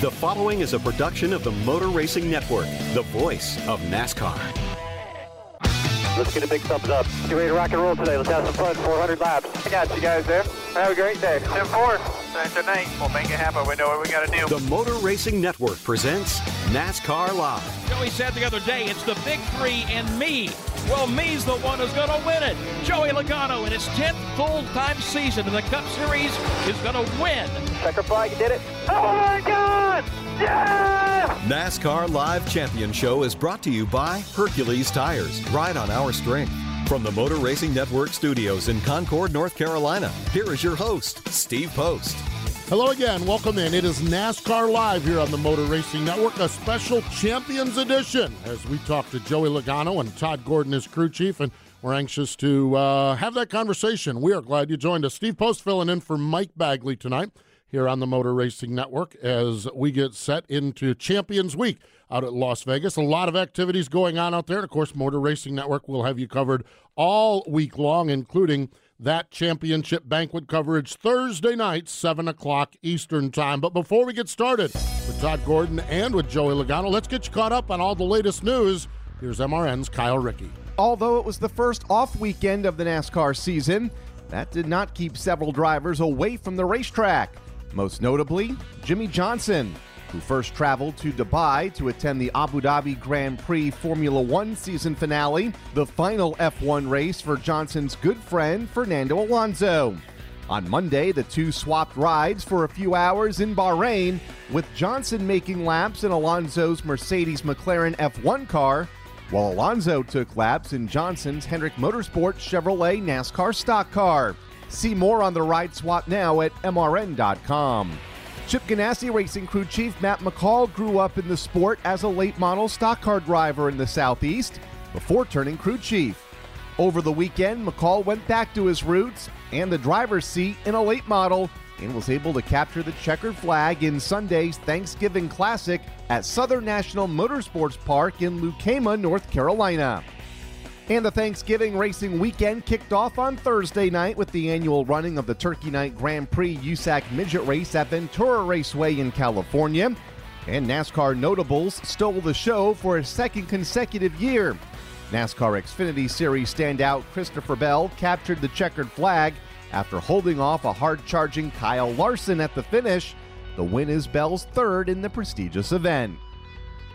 The following is a production of the Motor Racing Network, the voice of NASCAR. Let's get a big thumbs up. Get ready to rock and roll today. Let's have some fun. 400 laps. I got you guys there. Have a great day. 10 4. 9 to 9. We'll make it happen. We know what we got to do. The Motor Racing Network presents NASCAR Live. Joey said the other day, it's the big three and me. Well, me's the one who's going to win it. Joey Logano, in his 10th full-time season in the Cup Series, is going to win. Checker flag, you did it. Oh my God! Yeah! NASCAR Live Champion Show is brought to you by Hercules Tires. Ride on our strength. From the Motor Racing Network studios in Concord, North Carolina, here is your host, Steve Post. Hello again. Welcome in. It is NASCAR Live here on the Motor Racing Network, a special Champions Edition as we talk to Joey Logano and Todd Gordon, his crew chief, and we're anxious to uh, have that conversation. We are glad you joined us. Steve Post filling in for Mike Bagley tonight here on the Motor Racing Network as we get set into Champions Week out at Las Vegas. A lot of activities going on out there. And of course, Motor Racing Network will have you covered all week long, including that championship banquet coverage Thursday night, 7 o'clock Eastern Time. But before we get started with Todd Gordon and with Joey Logano, let's get you caught up on all the latest news. Here's MRN's Kyle Rickey. Although it was the first off weekend of the NASCAR season, that did not keep several drivers away from the racetrack. Most notably, Jimmie Johnson, who first traveled to Dubai to attend the Abu Dhabi Grand Prix Formula One season finale, the final F1 race for Johnson's good friend Fernando Alonso. On Monday, the two swapped rides for a few hours in Bahrain, with Johnson making laps in Alonso's Mercedes McLaren F1 car, while Alonso took laps in Johnson's Hendrick Motorsports Chevrolet NASCAR stock car. See more on the ride swap now at MRN.com. Chip Ganassi Racing Crew Chief Matt McCall grew up in the sport as a late model stock car driver in the Southeast before turning crew chief. Over the weekend, McCall went back to his roots and the driver's seat in a late model and was able to capture the checkered flag in Sunday's Thanksgiving Classic at Southern National Motorsports Park in Lucama, North Carolina. And the Thanksgiving racing weekend kicked off on Thursday night with the annual running of the Turkey Night Grand Prix USAC Midget Race at Ventura Raceway in California. And NASCAR notables stole the show for a second consecutive year. NASCAR Xfinity Series standout Christopher Bell captured the checkered flag after holding off a hard charging Kyle Larson at the finish. The win is Bell's third in the prestigious event.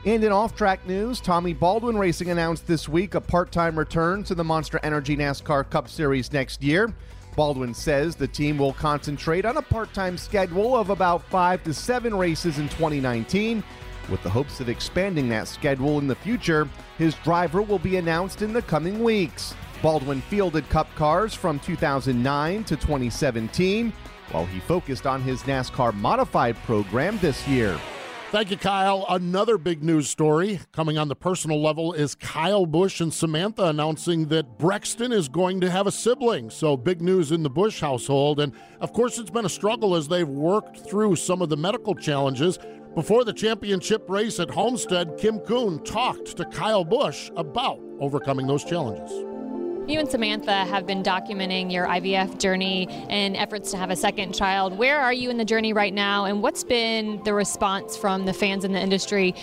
And in off track news, Tommy Baldwin Racing announced this week a part time return to the Monster Energy NASCAR Cup Series next year. Baldwin says the team will concentrate on a part time schedule of about five to seven races in 2019. With the hopes of expanding that schedule in the future, his driver will be announced in the coming weeks. Baldwin fielded Cup cars from 2009 to 2017, while he focused on his NASCAR modified program this year. Thank you, Kyle. Another big news story coming on the personal level is Kyle Busch and Samantha announcing that Brexton is going to have a sibling. So, big news in the Busch household. And of course, it's been a struggle as they've worked through some of the medical challenges. Before the championship race at Homestead, Kim Coon talked to Kyle Busch about overcoming those challenges. You and Samantha have been documenting your IVF journey and efforts to have a second child. Where are you in the journey right now, and what's been the response from the fans in the industry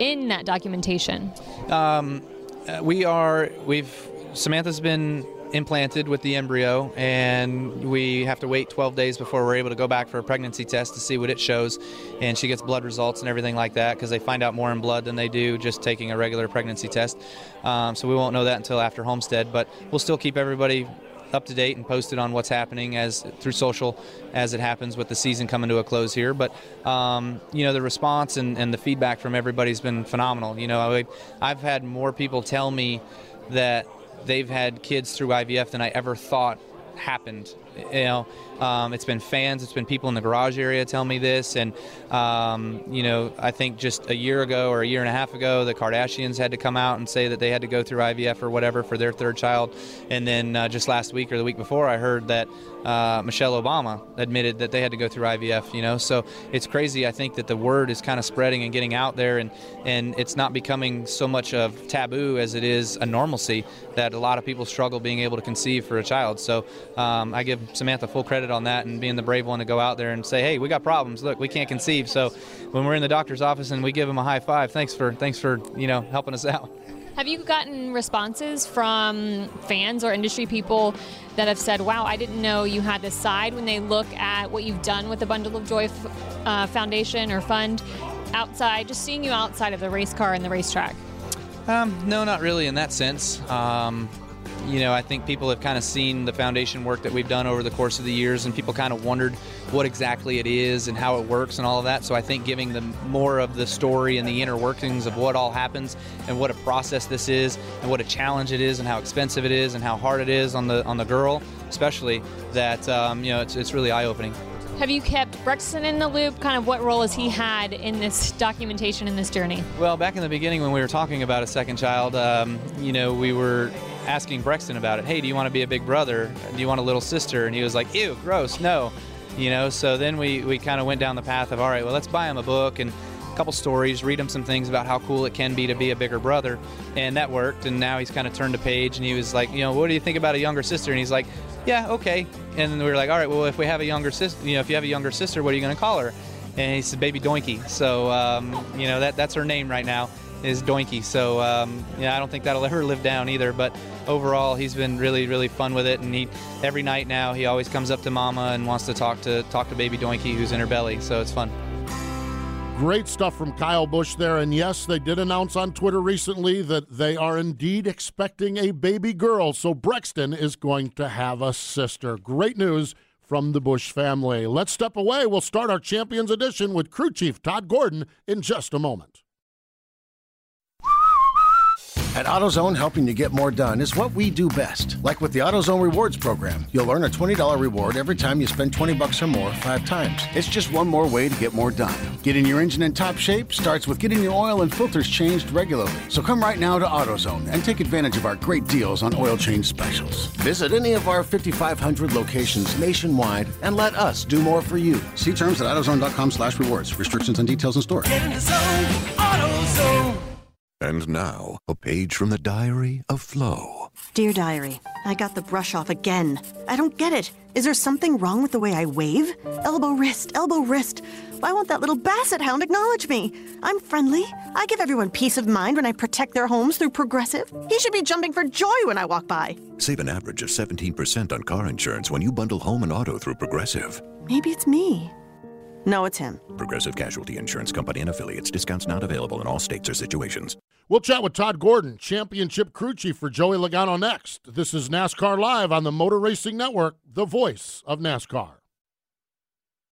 in that documentation? Um, uh, we are, we've, Samantha's been implanted with the embryo, and we have to wait 12 days before we're able to go back for a pregnancy test to see what it shows. And she gets blood results and everything like that because they find out more in blood than they do just taking a regular pregnancy test. Um, so we won't know that until after Homestead, but we'll still keep everybody up to date and posted on what's happening as through social as it happens with the season coming to a close here. But um, you know the response and, and, the feedback from everybody's been phenomenal. You know I, I've had more people tell me that they've had kids through IVF than I ever thought happened. You know, um, it's been fans, it's been people in the garage area tell me this, and um, you know, I think just a year ago or a year and a half ago, the Kardashians had to come out and say that they had to go through IVF or whatever for their third child, and then uh, just last week or the week before, I heard that uh, Michelle Obama admitted that they had to go through IVF. You know, so it's crazy. I think that the word is kind of spreading and getting out there, and and it's not becoming so much of taboo as it is a normalcy that a lot of people struggle being able to conceive for a child. So um, I give Samantha full credit on that and being the brave one to go out there and say, hey, we got problems. Look, we can't conceive. So when we're in the doctor's office and we give them a high five, thanks for thanks for you know helping us out. Have you gotten responses from fans or industry people that have said, wow, I didn't know you had this side when they look at what you've done with the Bundle of Joy uh, Foundation or Fund outside, just seeing you outside of the race car and the racetrack? Um, no, not really in that sense. Um, you know, I think people have kind of seen the foundation work that we've done over the course of the years, and people kind of wondered what exactly it is and how it works and all of that. So I think giving them more of the story and the inner workings of what all happens and what a process this is and what a challenge it is and how expensive it is and how hard it is on the on the girl, especially that um, you know it's, it's really eye opening. Have you kept Brexton in the loop? Kind of what role has he had in this documentation in this journey? Well, back in the beginning when we were talking about a second child, um, you know, we were asking Brexton about it. Hey, do you want to be a big brother? Do you want a little sister? And he was like, ew, gross, no. You know, so then we, we kind of went down the path of, all right, well, let's buy him a book and a couple stories, read him some things about how cool it can be to be a bigger brother. And that worked. And now he's kind of turned a page and he was like, you know, what do you think about a younger sister? And he's like, yeah, okay. And we were like, all right, well, if we have a younger sister, you know, if you have a younger sister, what are you going to call her? And he said, baby Doinky. So, um, you know, that, that's her name right now is Doinky. So um, yeah, I don't think that'll ever live down either. But overall, he's been really, really fun with it. And he every night now he always comes up to Mama and wants to talk to talk to Baby Doinky, who's in her belly. So it's fun. Great stuff from Kyle Busch there. And yes, they did announce on Twitter recently that they are indeed expecting a baby girl. So Brexton is going to have a sister. Great news from the Busch family. Let's step away. We'll start our Champions Edition with crew chief Todd Gordon in just a moment. At AutoZone, helping you get more done is what we do best. Like with the AutoZone Rewards program, you'll earn a $20 reward every time you spend 20 bucks or more five times. It's just one more way to get more done. Getting your engine in top shape starts with getting your oil and filters changed regularly. So come right now to AutoZone and take advantage of our great deals on oil change specials. Visit any of our 5,500 locations nationwide and let us do more for you. See terms at AutoZone.com slash rewards. Restrictions and details in store. Get in the zone, AutoZone. And now, a page from the diary of Flo. Dear Diary, I got the brush off again. I don't get it. Is there something wrong with the way I wave? Elbow, wrist, elbow, wrist. Why won't that little basset hound acknowledge me? I'm friendly. I give everyone peace of mind when I protect their homes through Progressive. He should be jumping for joy when I walk by. Save an average of 17% on car insurance when you bundle home and auto through Progressive. Maybe it's me. No, it's him. Progressive Casualty Insurance Company and affiliates. Discounts not available in all states or situations. We'll chat with Todd Gordon, championship crew chief for Joey Logano next. This is NASCAR Live on the Motor Racing Network, the voice of NASCAR.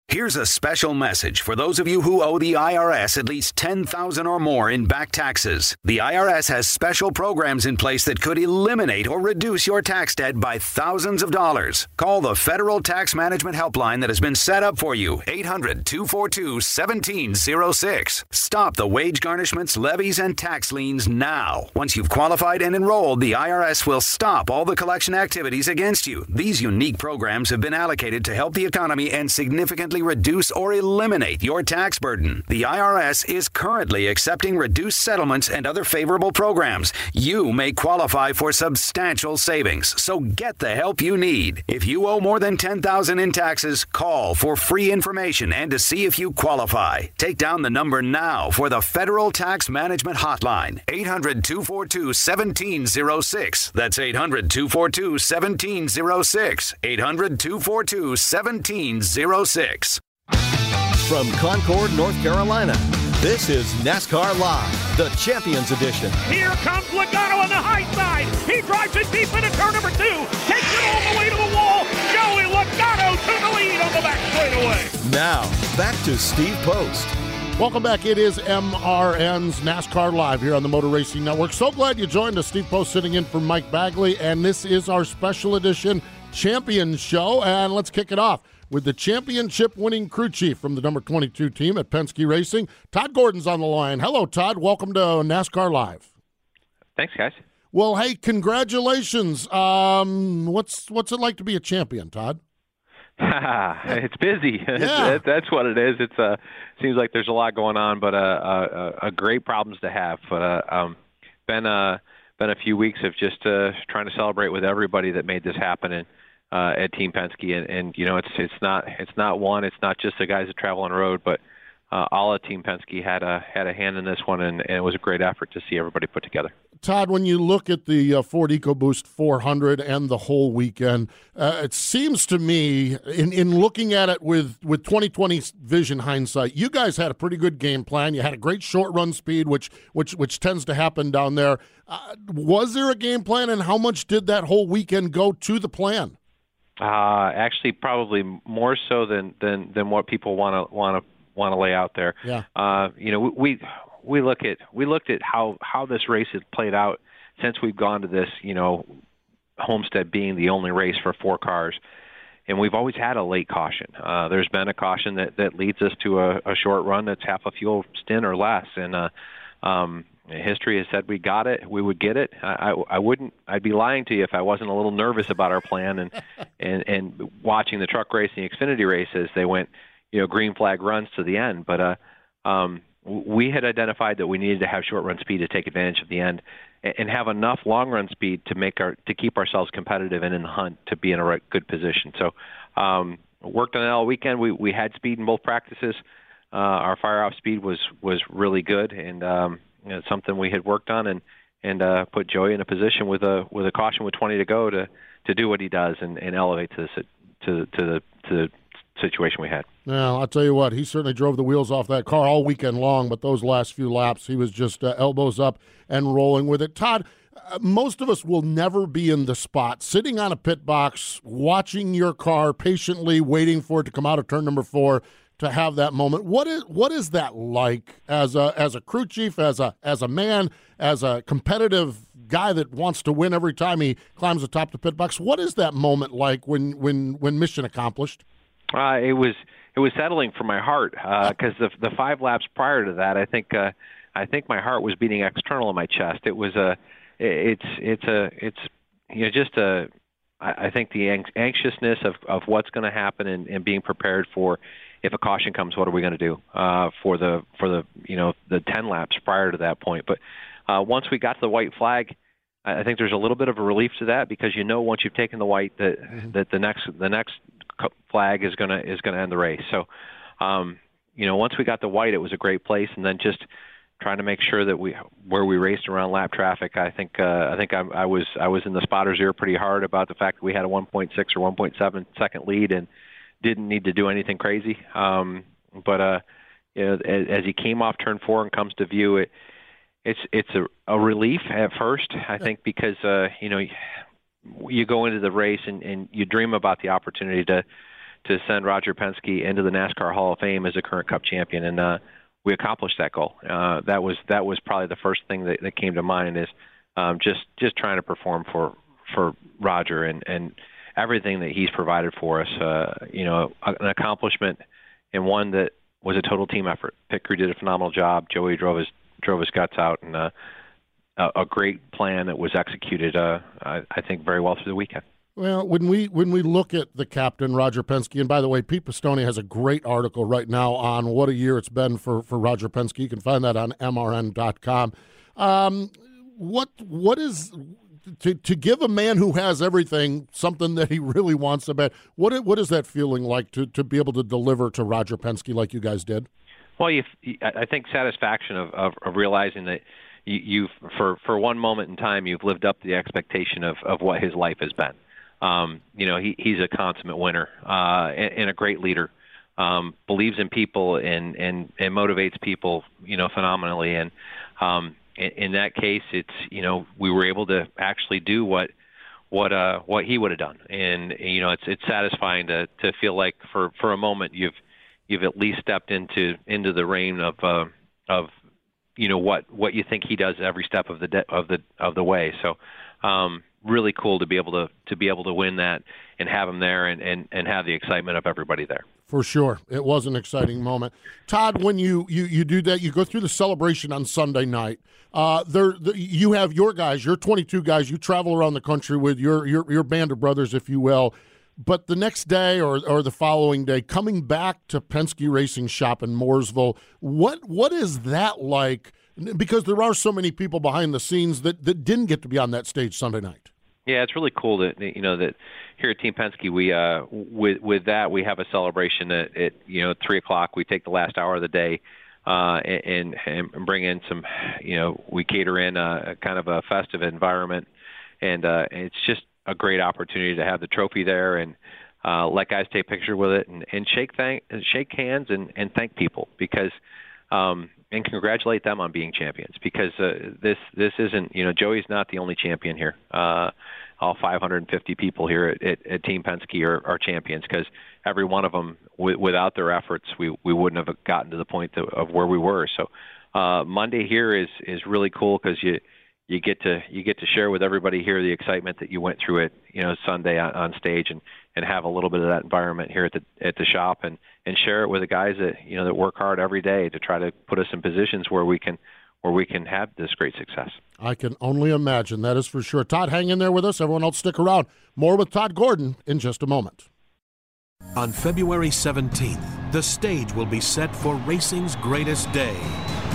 Here's a special message for those of you who owe the IRS at least 10,000 or more in back taxes. The IRS has special programs in place that could eliminate or reduce your tax debt by thousands of dollars. Call the Federal Tax Management Helpline that has been set up for you, 800-242-1706. Stop the wage garnishments, levies and tax liens now. Once you've qualified and enrolled, the IRS will stop all the collection activities against you. These unique programs have been allocated to help the economy and significantly reduce or eliminate your tax burden. The IRS is currently accepting reduced settlements and other favorable programs. You may qualify for substantial savings, so get the help you need. If you owe more than 10000 in taxes, call for free information and to see if you qualify. Take down the number now for the Federal Tax Management Hotline, 800 242 1706. That's 800 242 1706. 800 242 1706. From Concord, North Carolina, this is NASCAR Live, the Champions Edition. Here comes Logano on the high side. He drives it deep into turn number two. Takes it all the way to the wall. Joey Logano to the lead on the back straightaway. Now, back to Steve Post. Welcome back. It is MRN's NASCAR Live here on the Motor Racing Network. So glad you joined us. Steve Post sitting in for Mike Bagley, and this is our special edition Champions Show. And let's kick it off with the championship winning crew chief from the number 22 team at Penske Racing. Todd Gordon's on the line. Hello, Todd. Welcome to NASCAR Live. Thanks, guys. Well, hey, congratulations. Um, what's what's it like to be a champion, Todd? it's busy. Yeah. That's what it is. It's uh, seems like there's a lot going on, but uh, uh, uh, great problems to have. But uh, um, been uh, been a few weeks of just uh, trying to celebrate with everybody that made this happen and uh, at Team Penske. And, and you know, it's it's not it's not one. It's not just the guys that travel on the road, but uh, all of Team Penske had a had a hand in this one, and, and it was a great effort to see everybody put together. Todd, when you look at the uh, Ford EcoBoost 400 and the whole weekend, uh, it seems to me, in, in looking at it with, with 2020 vision hindsight, you guys had a pretty good game plan. You had a great short run speed, which which which tends to happen down there. Uh, was there a game plan, and how much did that whole weekend go to the plan? Uh, actually, probably more so than than than what people want to want to want to lay out there. Yeah. Uh, you know, we we look at we looked at how how this race has played out since we've gone to this. You know, Homestead being the only race for four cars. And we've always had a late caution. Uh, there's been a caution that, that leads us to a, a short run that's half a fuel stint or less. And uh, um, history has said we got it, we would get it. I, I, I wouldn't. I'd be lying to you if I wasn't a little nervous about our plan and and and watching the truck race and the Xfinity races. They went, you know, green flag runs to the end. But uh, um, we had identified that we needed to have short run speed to take advantage of the end and, and have enough long run speed to make our to keep ourselves competitive and in the hunt to be in a right, good position. So um, worked on it all weekend. We we had speed in both practices. Uh, our fire off speed was was really good and um, you know, something we had worked on and and uh, put Joey in a position with a with a caution with 20 to go to to do what he does and, and elevate to the to to the to the situation we had. Well, I'll tell you what, he certainly drove the wheels off that car all weekend long, but those last few laps, he was just uh, elbows up and rolling with it. Todd, uh, most of us will never be in the spot, sitting on a pit box, watching your car patiently waiting for it to come out of turn number four to have that moment. What is what is that like as a as a crew chief, as a as a man, as a competitive guy that wants to win every time he climbs atop the pit box? What is that moment like when when when mission accomplished? Uh, it was it was settling for my heart because uh, the the five laps prior to that, I think uh, I think my heart was beating external in my chest. It was a it's it's a it's you know just a I, I think the anxiousness of of what's going to happen and, and being prepared for if a caution comes, what are we going to do uh, for the for the you know the ten laps prior to that point? But uh, once we got to the white flag, I think there's a little bit of a relief to that because you know once you've taken the white that mm-hmm. that the next the next flag is gonna is gonna end the race. So, um, you know, once we got the white, it was a great place, and then just trying to make sure that we where we raced around lap traffic. I think uh, I think I, I was I was in the spotter's ear pretty hard about the fact that we had a 1.6 or 1.7 second lead and didn't need to do anything crazy. Um, but uh, you know, as, as he came off turn four and comes to view, it it's it's a, a relief at first. I think because uh, you know you go into the race and, and you dream about the opportunity to to send Roger Penske into the NASCAR Hall of Fame as a current Cup champion, and uh, we accomplished that goal. Uh, that was that was probably the first thing that, that came to mind is um, just just trying to perform for for Roger and and everything that he's provided for us. Uh, you know, an accomplishment and one that was a total team effort. Pit crew did a phenomenal job. Joey drove his drove his guts out, and uh, a, a great plan that was executed. Uh, I, I think very well through the weekend. Well, when we when we look at the captain Roger Penske, and by the way, Pete Pistone has a great article right now on what a year it's been for for Roger Penske. You can find that on mrn.com. Um, what what is to to give a man who has everything something that he really wants about? What what is that feeling like to to be able to deliver to Roger Penske like you guys did? Well, you, I think satisfaction of, of, of realizing that you, you've for for one moment in time you've lived up to the expectation of of what his life has been um, you know, he, he's a consummate winner uh, and, and a great leader. Um, believes in people and, and and motivates people, you know, phenomenally. And um, in, in that case, it's you know we were able to actually do what what uh what he would have done, and you know it's it's satisfying to to feel like for for a moment you've you've at least stepped into into the reign of uh, of you know what what you think he does every step of the de- of the of the way. So um, really cool to be able to to be able to win that and have him there and and, and have the excitement of everybody there. For sure, it was an exciting moment. Todd, when you you you do that, you go through the celebration on Sunday night. Uh, there, the, you have your guys, your 22 guys. You travel around the country with your your your band of brothers, if you will. But the next day or, or the following day, coming back to Penske Racing Shop in Mooresville, what what is that like? Because there are so many people behind the scenes that, that didn't get to be on that stage Sunday night. Yeah, it's really cool that you know that here at Team Penske we uh with with that we have a celebration at, at you know three o'clock we take the last hour of the day uh and and bring in some you know we cater in a, a kind of a festive environment and uh it's just a great opportunity to have the trophy there and uh let guys take picture with it and, and shake thank shake hands and and thank people because um and congratulate them on being champions because uh, this this isn't you know Joey's not the only champion here. Uh, all 550 people here at, at, at Team Penske are, are champions because every one of them, w- without their efforts, we we wouldn't have gotten to the point of, of where we were. So uh, Monday here is is really cool because you you get to you get to share with everybody here the excitement that you went through it you know Sunday on, on stage and and have a little bit of that environment here at the at the shop and and share it with the guys that you know that work hard every day to try to put us in positions where we can where we can have this great success. I can only imagine that is for sure. Todd, hang in there with us. Everyone else, stick around. More with Todd Gordon in just a moment. On February 17th, the stage will be set for racing's greatest day,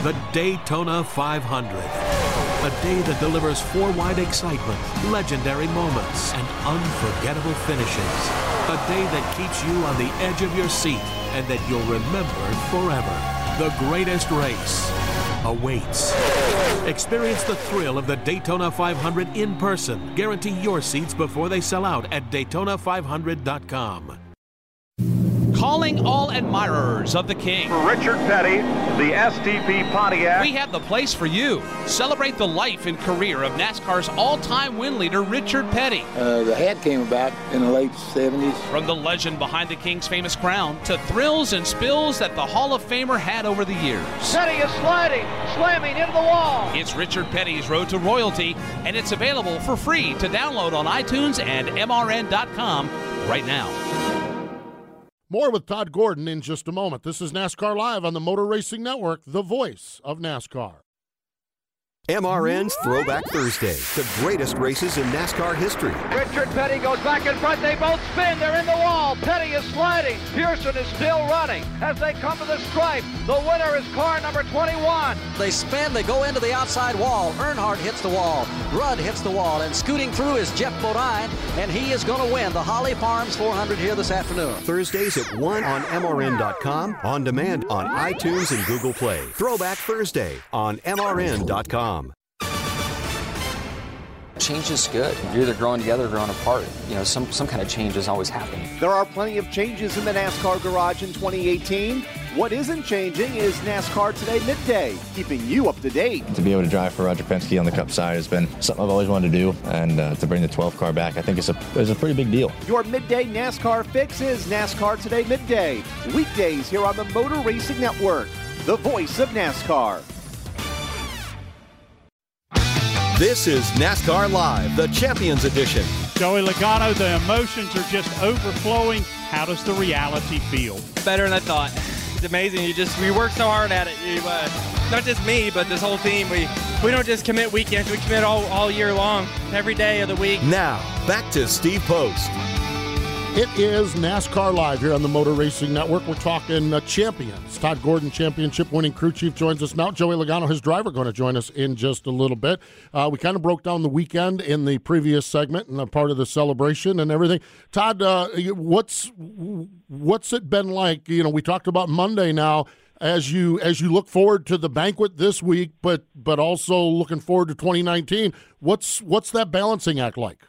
the Daytona 500. A day that delivers four-wide excitement, legendary moments, and unforgettable finishes. A day that keeps you on the edge of your seat and that you'll remember forever. The greatest race awaits. Experience the thrill of the Daytona 500 in person. Guarantee your seats before they sell out at Daytona500.com. Calling all admirers of the King. For Richard Petty, the STP Pontiac. We have the place for you. Celebrate the life and career of NASCAR's all-time win leader, Richard Petty. Uh, the hat came about in the late 70s. From the legend behind the King's famous crown to thrills and spills that the Hall of Famer had over the years. Petty is sliding, slamming into the wall. It's Richard Petty's Road to Royalty, and it's available for free to download on iTunes and MRN.com right now. More with Todd Gordon in just a moment. This is NASCAR Live on the Motor Racing Network, the voice of NASCAR. MRN's Throwback Thursday, the greatest races in NASCAR history. Richard Petty goes back in front. They both spin. They're in the wall. Petty is sliding. Pearson is still running. As they come to the stripe, the winner is car number 21. They spin. They go into the outside wall. Earnhardt hits the wall. Rudd hits the wall. And scooting through is Geoff Bodine. And he is going to win the Holly Farms 400 here this afternoon. Thursdays at 1 on MRN.com, on demand on iTunes and Google Play. Throwback Thursday on MRN.com. Change is good. You're either growing together or growing apart. You know, some, some kind of change is always happening. There are plenty of changes in the NASCAR garage in 2018. What isn't changing is NASCAR Today Midday, keeping you up to date. To be able to drive for Roger Penske on the Cup side has been something I've always wanted to do, and uh, to bring the 12 car back, I think it's a, it's a pretty big deal. Your midday NASCAR fix is NASCAR Today Midday, weekdays here on the Motor Racing Network, the voice of NASCAR. This is NASCAR Live, the Champions Edition. Joey Logano, the emotions are just overflowing. How does the reality feel? Better than I thought. It's amazing. You just we work so hard at it. You, uh, not just me, but this whole team. We we don't just commit weekends. We commit all, all year long, every day of the week. Now, back to Steve Post. It is NASCAR Live here on the Motor Racing Network. We're talking uh, champions. Todd Gordon, championship winning crew chief, joins us now. Joey Logano, his driver, going to join us in just a little bit. Uh, we kind of broke down the weekend in the previous segment and a part of the celebration and everything. Todd, uh, what's what's it been like? You know, we talked about Monday now as you as you look forward to the banquet this week, but but also looking forward to 2019. What's what's that balancing act like?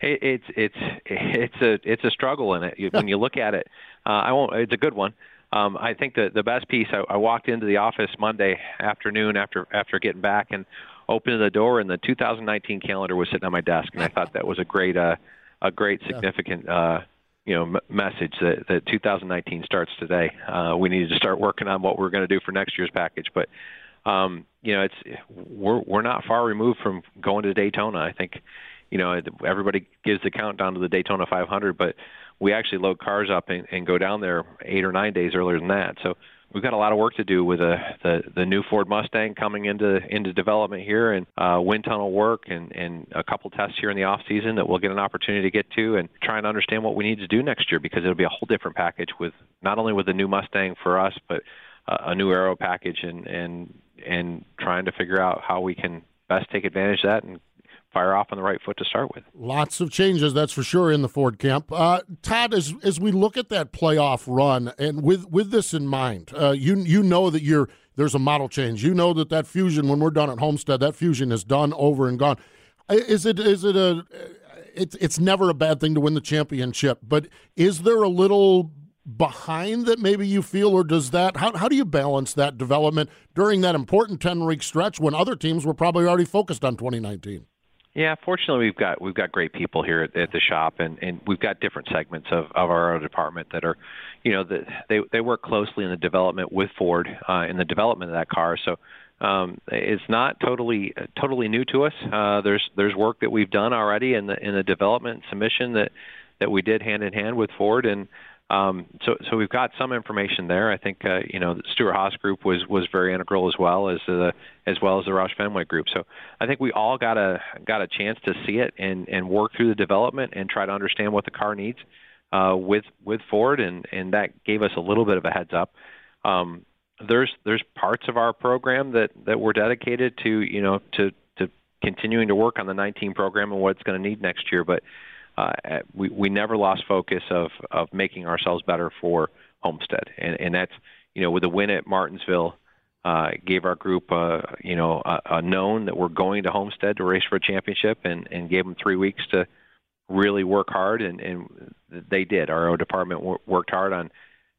It, it's it's it's a it's a struggle in it when you look at it. Uh, I won't. It's a good one. Um, I think the the best piece. I, I walked into the office Monday afternoon after after getting back and opened the door, and the 2019 calendar was sitting on my desk, and I thought that was a great uh, a great significant. Uh, you know, m- message that, that 2019 starts today. Uh, we need to start working on what we're going to do for next year's package. But um, you know, it's we're we're not far removed from going to Daytona. I think you know everybody gives the countdown to the Daytona 500, but we actually load cars up and, and go down there eight or nine days earlier than that. So we've got a lot of work to do with the the, the new Ford Mustang coming into into development here, and uh, wind tunnel work, and and a couple tests here in the off season that we'll get an opportunity to get to, and try and understand what we need to do next year because it'll be a whole different package with not only with the new Mustang for us, but uh, a new aero package, and and and trying to figure out how we can best take advantage of that and fire off on the right foot to start with. Lots of changes, that's for sure, in the Ford camp. Uh, Todd, as as we look at that playoff run, and with with this in mind, uh, you you know that you're there's a model change. You know that that fusion, when we're done at Homestead, that fusion is done, over and gone. Is it is it a it's it's never a bad thing to win the championship, but is there a little behind that maybe you feel, or does that how how do you balance that development during that important ten week stretch when other teams were probably already focused on 2019? Yeah, fortunately we've got we've got great people here at, at the shop, and and we've got different segments of of our department that are, you know, that they they work closely in the development with Ford uh, in the development of that car. So um, it's not totally totally new to us. Uh, there's there's work that we've done already in the in the development submission that that we did hand in hand with Ford, and um, so so we've got some information there. I think uh, you know the Stewart-Haas group was was very integral as well as the as well as the Roush Fenway group. So I think we all got a got a chance to see it and and work through the development and try to understand what the car needs uh, with with Ford, and and that gave us a little bit of a heads up. Um, there's there's parts of our program that that we're dedicated to you know to to continuing to work on the 19 program and what it's going to need next year, but uh, we we never lost focus of of making ourselves better for Homestead, and and that's you know with the win at Martinsville. Uh, gave our group, uh, you know, a, a known that we're going to Homestead to race for a championship, and, and gave them three weeks to really work hard, and, and they did. Our department wor- worked hard on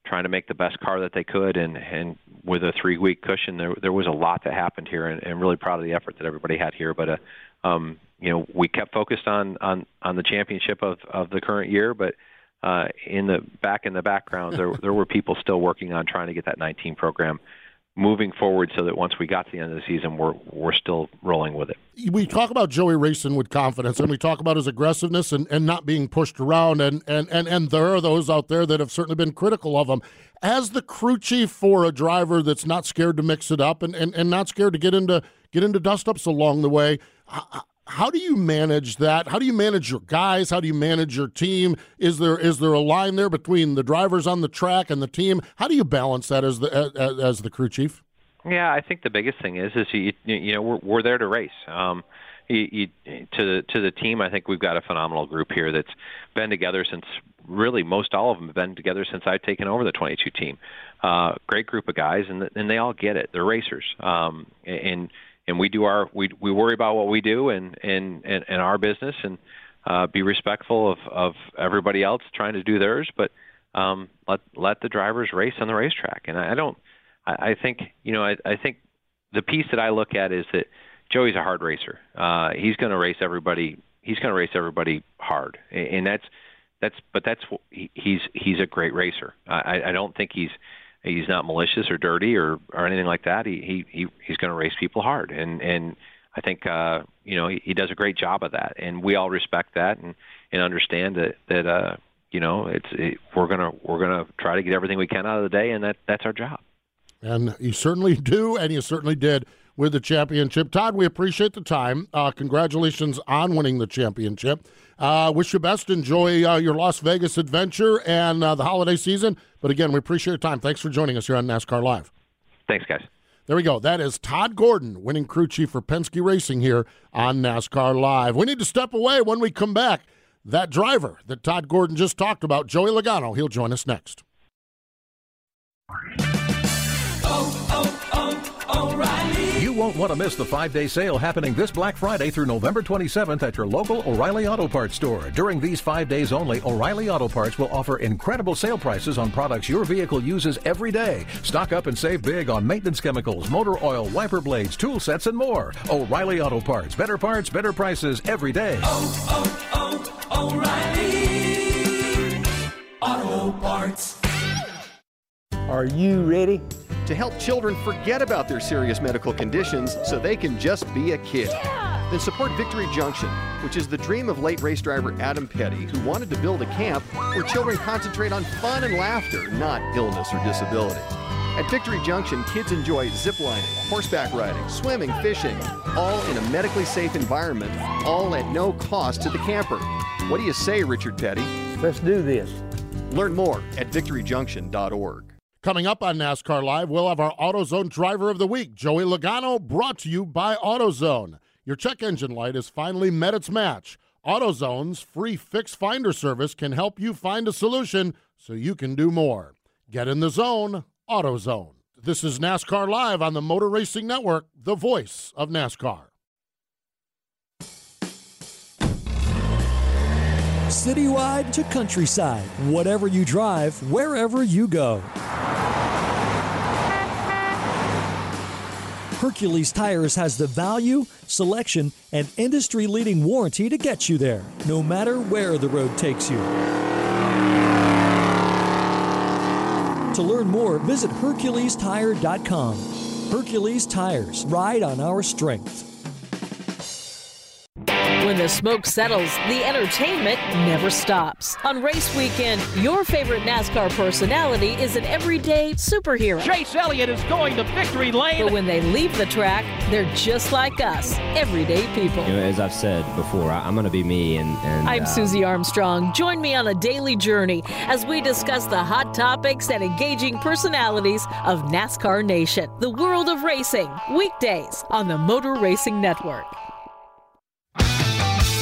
trying to make the best car that they could, and and with a three week cushion, there there was a lot that happened here, and, and really proud of the effort that everybody had here. But uh, um, you know, we kept focused on on on the championship of of the current year, but uh, in the back in the background, there there were people still working on trying to get that 19 program moving forward, so that once we got to the end of the season, we're we're still rolling with it. we talk about Joey racing with confidence, and we talk about his aggressiveness and, and not being pushed around, and, and, and, and there are those out there that have certainly been critical of him. As the crew chief for a driver that's not scared to mix it up and, and, and not scared to get into get into dust ups along the way, how do you manage that? How do you manage your guys? How do you manage your team? Is there is there a line there between the drivers on the track and the team? How do you balance that as the as, as the crew chief? Yeah, I think the biggest thing is is you you know we're we're there to race. Um, you, you, to to the team, I think we've got a phenomenal group here that's been together since really most all of them have been together since I've taken over the 22 team. Uh, great group of guys, and and they all get it. They're racers, um, and and we do our we we worry about what we do and and and, our business and uh, be respectful of of everybody else trying to do theirs, but um, let let the drivers race on the racetrack. And I, I don't. I, I think you know. I, I think the piece that I look at is that Joey's a hard racer. Uh, he's going to race everybody. He's going to race everybody hard, and that's that's. But that's he's he's a great racer. I, I don't think he's he's not malicious or dirty or or anything like that. He he, he he's going to race people hard, and and I think uh, you know he, he does a great job of that, and we all respect that and and understand that that uh, you know it's it, we're gonna we're gonna try to get everything we can out of the day, and that that's our job. And you certainly do, and you certainly did with the championship. Todd, we appreciate the time. Uh, congratulations on winning the championship. Uh, wish you best. Enjoy uh, your Las Vegas adventure and uh, the holiday season. But again, we appreciate your time. Thanks for joining us here on NASCAR Live. Thanks, guys. There we go. That is Todd Gordon, winning crew chief for Penske Racing here on NASCAR Live. We need to step away when we come back. That driver that Todd Gordon just talked about, Joey Logano, he'll join us next. You won't want to miss the five day sale happening this Black Friday through November 27th at your local O'Reilly Auto Parts store. During these five days only, O'Reilly Auto Parts will offer incredible sale prices on products your vehicle uses every day. Stock up and save big on maintenance chemicals, motor oil, wiper blades, tool sets, and more. O'Reilly Auto Parts. Better parts, better prices every day. Oh, oh, oh, O'Reilly Auto Parts. Are you ready? To help children forget about their serious medical conditions so they can just be a kid. Then support Victory Junction, which is the dream of late race driver Adam Petty, who wanted to build a camp where children concentrate on fun and laughter, not illness or disability. At Victory Junction, kids enjoy ziplining, horseback riding, swimming, fishing, all in a medically safe environment, all at no cost to the camper. What do you say, Richard Petty? Let's do this. Learn more at victoryjunction.org. Coming up on NASCAR Live, we'll have our AutoZone Driver of the Week, Joey Logano, brought to you by AutoZone. Your check engine light has finally met its match. AutoZone's free fix finder service can help you find a solution so you can do more. Get in the zone, AutoZone. This is NASCAR Live on the Motor Racing Network, the voice of NASCAR. Citywide to countryside, whatever you drive, wherever you go. Hercules Tires has the value, selection, and industry leading warranty to get you there, no matter where the road takes you. To learn more, visit HerculesTire.com. Hercules Tires, ride on our strength. When the smoke settles, the entertainment never stops. On race weekend, your favorite NASCAR personality is an everyday superhero. Chase Elliott is going to victory lane. But when they leave the track, they're just like us, everyday people. You know, as I've said before, I, am going to be me. And, and I'm uh, Susie Armstrong. Join me on a daily journey as we discuss the hot topics and engaging personalities of NASCAR Nation, the world of racing, weekdays on the Motor Racing Network.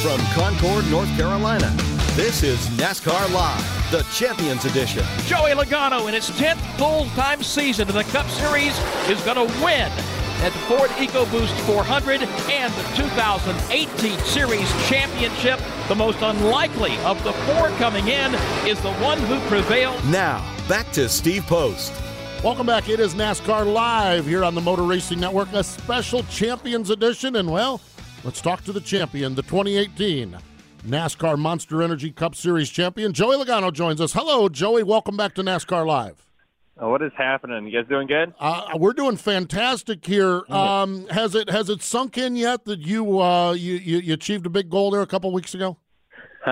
From Concord, North Carolina, this is NASCAR Live, the Champions Edition. Joey Logano, in his 10th full-time season in the Cup Series, is going to win at the Ford EcoBoost 400 and the 2018 Series Championship. The most unlikely of the four coming in is the one who prevailed. Now, back to Steve Post. Welcome back. It is NASCAR Live here on the Motor Racing Network, a special Champions Edition. And, well, Let's talk to the champion, the 2018 NASCAR Monster Energy Cup Series champion. Joey Logano joins us. Hello, Joey. Welcome back to NASCAR Live. Oh, what is happening? You guys doing good? Uh, we're doing fantastic here. Um, has it has it sunk in yet that you, uh, you, you you achieved a big goal there a couple weeks ago?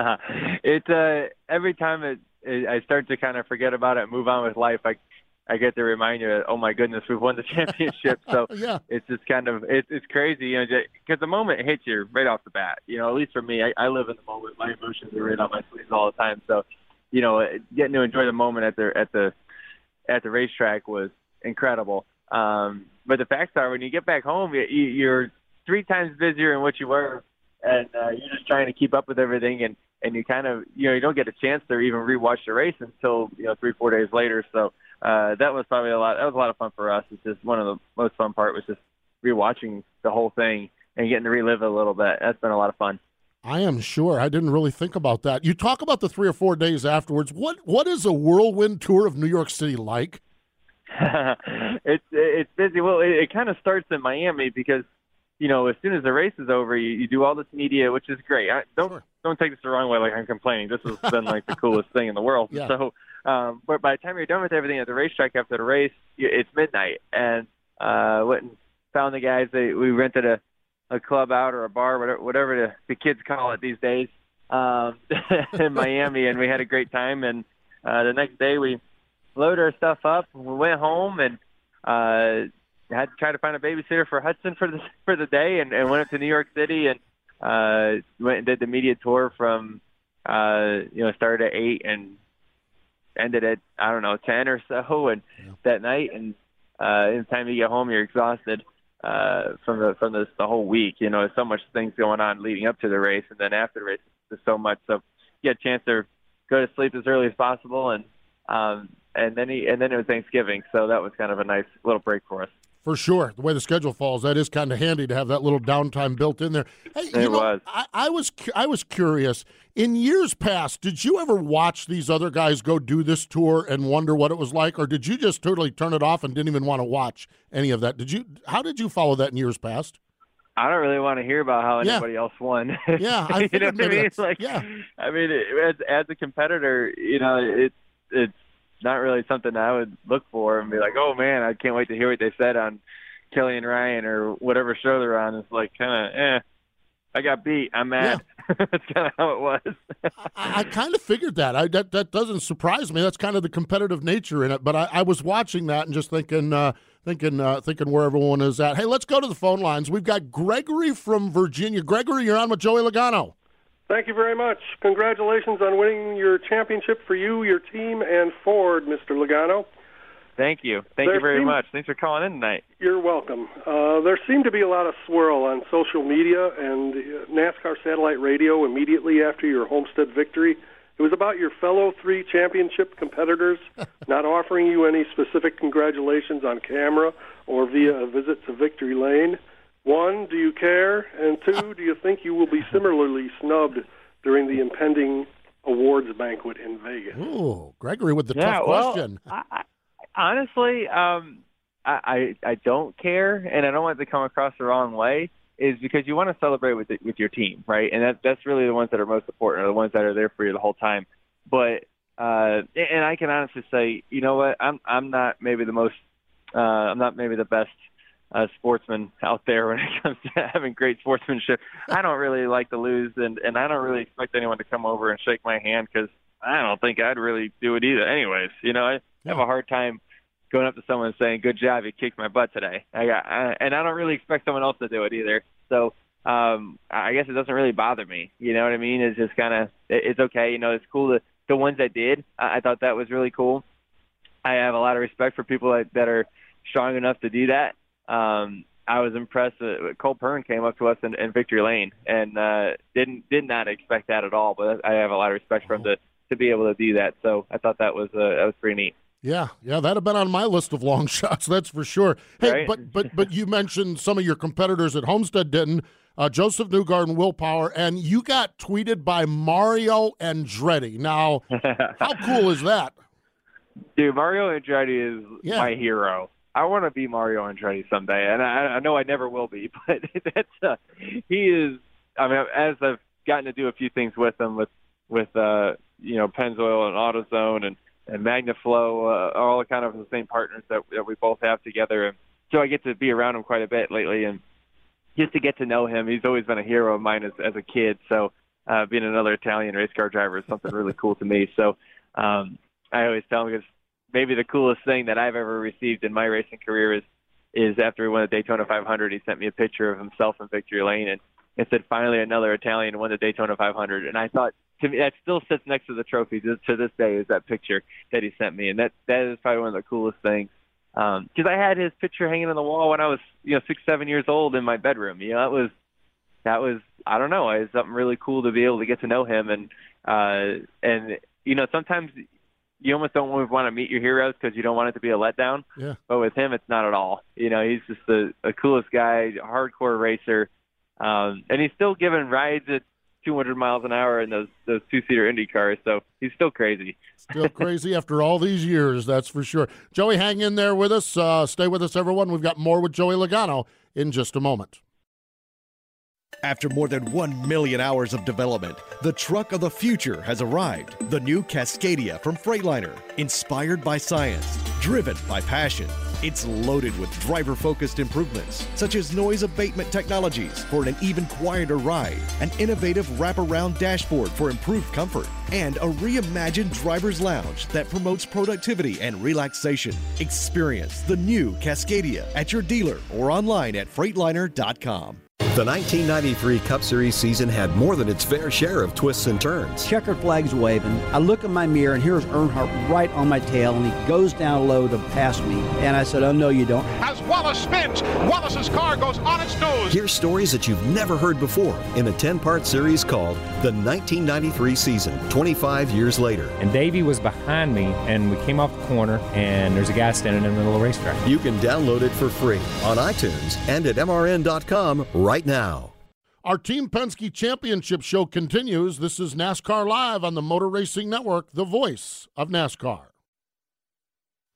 it uh, every time it, it, I start to kind of forget about it, move on with life. I I get to remind you, oh my goodness, we've won the championship. So yeah. it's just kind of it, it's crazy, you know, because the moment hits you right off the bat. You know, at least for me, I, I live in the moment. My emotions are right on my sleeves all the time. So, you know, getting to enjoy the moment at the at the at the racetrack was incredible. Um, but the facts are, when you get back home, you, you're three times busier than what you were, and uh, you're just trying to keep up with everything, and and you kind of you know you don't get a chance to even rewatch the race until you know three four days later. So uh, that was probably a lot. That was a lot of fun for us. It's just one of the most fun part was just rewatching the whole thing and getting to relive it a little bit. That's been a lot of fun. I am sure. I didn't really think about that. You talk about the three or four days afterwards. What what is a whirlwind tour of New York City like? it's it's busy. Well, it, it kind of starts in Miami because you know as soon as the race is over, you, you do all this media, which is great. I, don't sure. don't take this the wrong way. Like I'm complaining. This has been like the coolest thing in the world. Yeah. So um, but by the time you're done with everything at the racetrack after the race, it's midnight, and uh, went and found the guys. They, we rented a, a club out or a bar, whatever, whatever the, the kids call it these days, um, in Miami, and we had a great time. And uh, the next day, we loaded our stuff up. We went home and uh, had to try to find a babysitter for Hudson for the for the day, and, and went up to New York City and uh, went and did the media tour from uh, you know started at eight and ended at I don't know ten or so, and that night, and uh, in time you get home, you're exhausted uh, from the from the, the whole week. You know, there's so much things going on leading up to the race, and then after the race, there's so much. So you get a chance to go to sleep as early as possible, and um, and then he and then it was Thanksgiving, so that was kind of a nice little break for us. For sure, the way the schedule falls, that is kind of handy to have that little downtime built in there. Hey, you It know, was. I, I was I was curious. In years past, did you ever watch these other guys go do this tour and wonder what it was like, or did you just totally turn it off and didn't even want to watch any of that? Did you? How did you follow that in years past? I don't really want to hear about how Yeah. anybody else won. Yeah, I you know what I mean? like, yeah. I mean, as as a competitor, you know, it's it's not really something I would look for and be like, oh man, I can't wait to hear what they said on Kelly and Ryan or whatever show they're on. It's like kind of, eh, I got beat. I'm mad. That's kind of how it was. I, I kind of figured that. I that that doesn't surprise me. That's kind of the competitive nature in it. But I, I was watching that and just thinking, uh, thinking, uh, thinking where everyone is at. Hey, let's go to the phone lines. We've got Gregory from Virginia. Gregory, you're on with Joey Logano. Thank you very much. Congratulations on winning your championship for you, your team, and Ford, Mr. Logano. Thank you. Thank There you very seems- much. Thanks for calling in tonight. You're welcome. Uh, there seemed to be a lot of swirl on social media and uh, NASCAR satellite radio immediately after your Homestead victory. It was about your fellow three championship competitors not offering you any specific congratulations on camera or via a visit to Victory Lane. One, do you care? And two, do you think you will be similarly snubbed during the impending awards banquet in Vegas? Ooh, Gregory with the Yeah, tough well, question. I, I, honestly, um, I, I I don't care, and I don't want it to come across the wrong way. Is because you want to celebrate with it, with your team, right? And that that's really the ones that are most important, are the ones that are there for you the whole time. But uh, and I can honestly say, you know what? I'm I'm not maybe the most, uh, I'm not maybe the best uh, sportsman out there when it comes to having great sportsmanship. I don't really like to lose, and and I don't really expect anyone to come over and shake my hand because I don't think I'd really do it either. Anyways, you know, I have a hard time going up to someone and saying, "Good job, you kicked my butt today." I got, I, and I don't really expect someone else to do it either. So um, I guess it doesn't really bother me. You know what I mean? It's just kind of, it, it's okay. You know, it's cool. To, the ones that did, I, I thought that was really cool. I have a lot of respect for people that, that are strong enough to do that. Um, I was impressed that Cole Pearn came up to us in, in Victory Lane and uh, didn't did not expect that at all. But I have a lot of respect for him to to be able to do that. So I thought that was uh, that was pretty neat. Yeah, yeah, that'd have been on my list of long shots. That's for sure. Hey, Right. but but but you mentioned some of your competitors at Homestead didn't. Uh, Josef Newgarden, Will Power, and you got tweeted by Mario Andretti. Now, how cool is that? Dude, Mario Andretti is Yeah. my hero. I want to be Mario Andretti someday, and I, I know I never will be. But that's uh, he is. I mean, as I've gotten to do a few things with him, with with uh, you know Pennzoil and AutoZone and and MagnaFlow, uh, are all kind of the same partners that that we both have together. And so I get to be around him quite a bit lately, and just to get to know him. He's always been a hero of mine as as a kid. So uh, being another Italian race car driver is something really cool to me. So um, I always tell him because maybe the coolest thing that I've ever received in my racing career is is after we won the Daytona 500. He sent me a picture of himself in victory lane and it said finally another Italian won the Daytona 500. And I thought to me that still sits next to the trophy to, to this day is that picture that he sent me, and that that is probably one of the coolest things. Because I had his picture hanging on the wall when I was you know six seven years old in my bedroom. You know that was that was I don't know, it was something really cool to be able to get to know him and uh and you know sometimes you almost don't always want to meet your heroes because you don't want it to be a letdown. Yeah. But with him, it's not at all. You know, he's just the, the coolest guy, hardcore racer, um, and he's still giving rides at 200 miles an hour in those those two seater Indy cars. So he's still crazy. Still crazy after all these years, that's for sure. Joey, hang in there with us. Uh, stay with us, everyone. We've got more with Joey Logano in just a moment. After more than 1 million hours of development, the truck of the future has arrived. The new Cascadia from Freightliner, inspired by science, driven by passion. It's loaded with driver focused improvements, such as noise abatement technologies for an even quieter ride, an innovative wraparound dashboard for improved comfort, and a reimagined driver's lounge that promotes productivity and relaxation. Experience the new Cascadia at your dealer or online at Freightliner.com. The 1993 Cup Series season had more than its fair share of twists and turns. Checkered flags waving. I look in my mirror and here's Earnhardt right on my tail and he goes down low to pass me. And I said, Oh, no, you don't. As Wallace spins, Wallace's car goes on its nose. Hear stories that you've never heard before in a 10 part series called The 1993 Season, 25 years later. And Davey was behind me, and we came off the corner, and there's a guy standing in the middle of the racetrack. You can download it for free on iTunes and at MRN.com right now. Our Team Penske Championship show continues. This is NASCAR Live on the Motor Racing Network, the voice of NASCAR.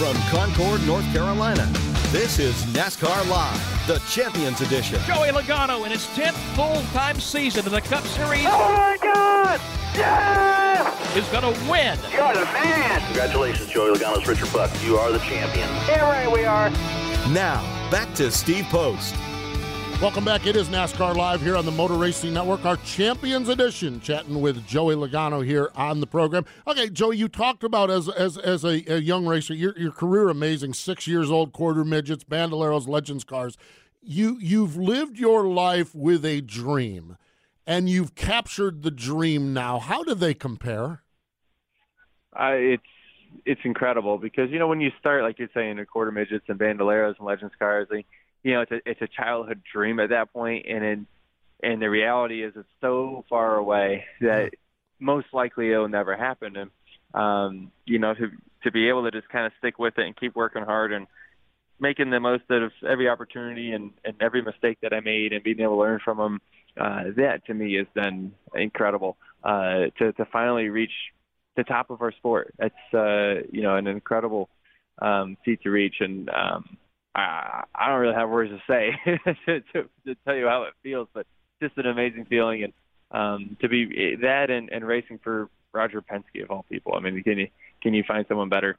From Concord, North Carolina, this is NASCAR Live, the Champions Edition. Joey Logano in his 10th full-time season in the Cup Series. Oh my God! Yes! Is going to win. You're the man! Congratulations, Joey Logano's Richard Buck. You are the champion. Yeah, right, we are. Now, back to Steve Post. Welcome back. It is NASCAR Live here on the Motor Racing Network, our Champions Edition, chatting with Joey Logano here on the program. Okay, Joey, you talked about as as as a, a young racer, your your career amazing, six years old, quarter midgets, bandoleros, legends cars. You you've lived your life with a dream, and you've captured the dream now. How do they compare? Uh, it's it's incredible because you know when you start like you're saying, a quarter midgets and bandoleros and legends cars, like, you know, it's a it's a childhood dream at that point, and and the reality is it's so far away that most likely it'll never happen. And um, you know, to to be able to just kind of stick with it and keep working hard and making the most out of every opportunity and and every mistake that I made and being able to learn from them, uh, that to me has been incredible. Uh, to to finally reach the top of our sport, it's uh, you know an incredible um, feat to reach and. Um, I, I don't really have words to say to, to, to tell you how it feels, but just an amazing feeling, and um, to be that and, and racing for Roger Penske of all people. I mean, can you can you find someone better?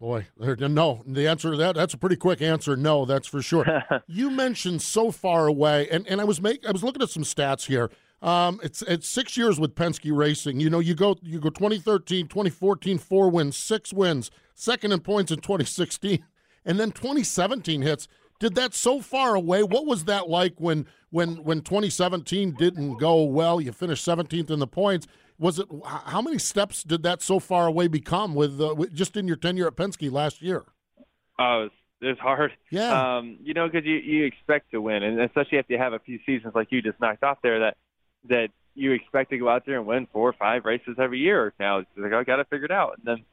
Boy, no. The answer to that that's a pretty quick answer. No, that's for sure. you mentioned so far away, and, and I was make I was looking at some stats here. Um, it's it's six years with Penske Racing. You know, you go you go 2013, 2014, four wins, six wins, second in points in 2016 and then 2017 hits. Did that so far away? What was that like when when when 2017 didn't go well? You finished 17th in the points. Was it how many steps did that so far away become with, uh, with just in your tenure at Penske last year? Oh, it's, it's hard. Yeah. Um, you know, because you you expect to win, and especially if you have a few seasons like you just knocked off there, that that you expect to go out there and win four or five races every year. Now it's like I got to figure it out, and then.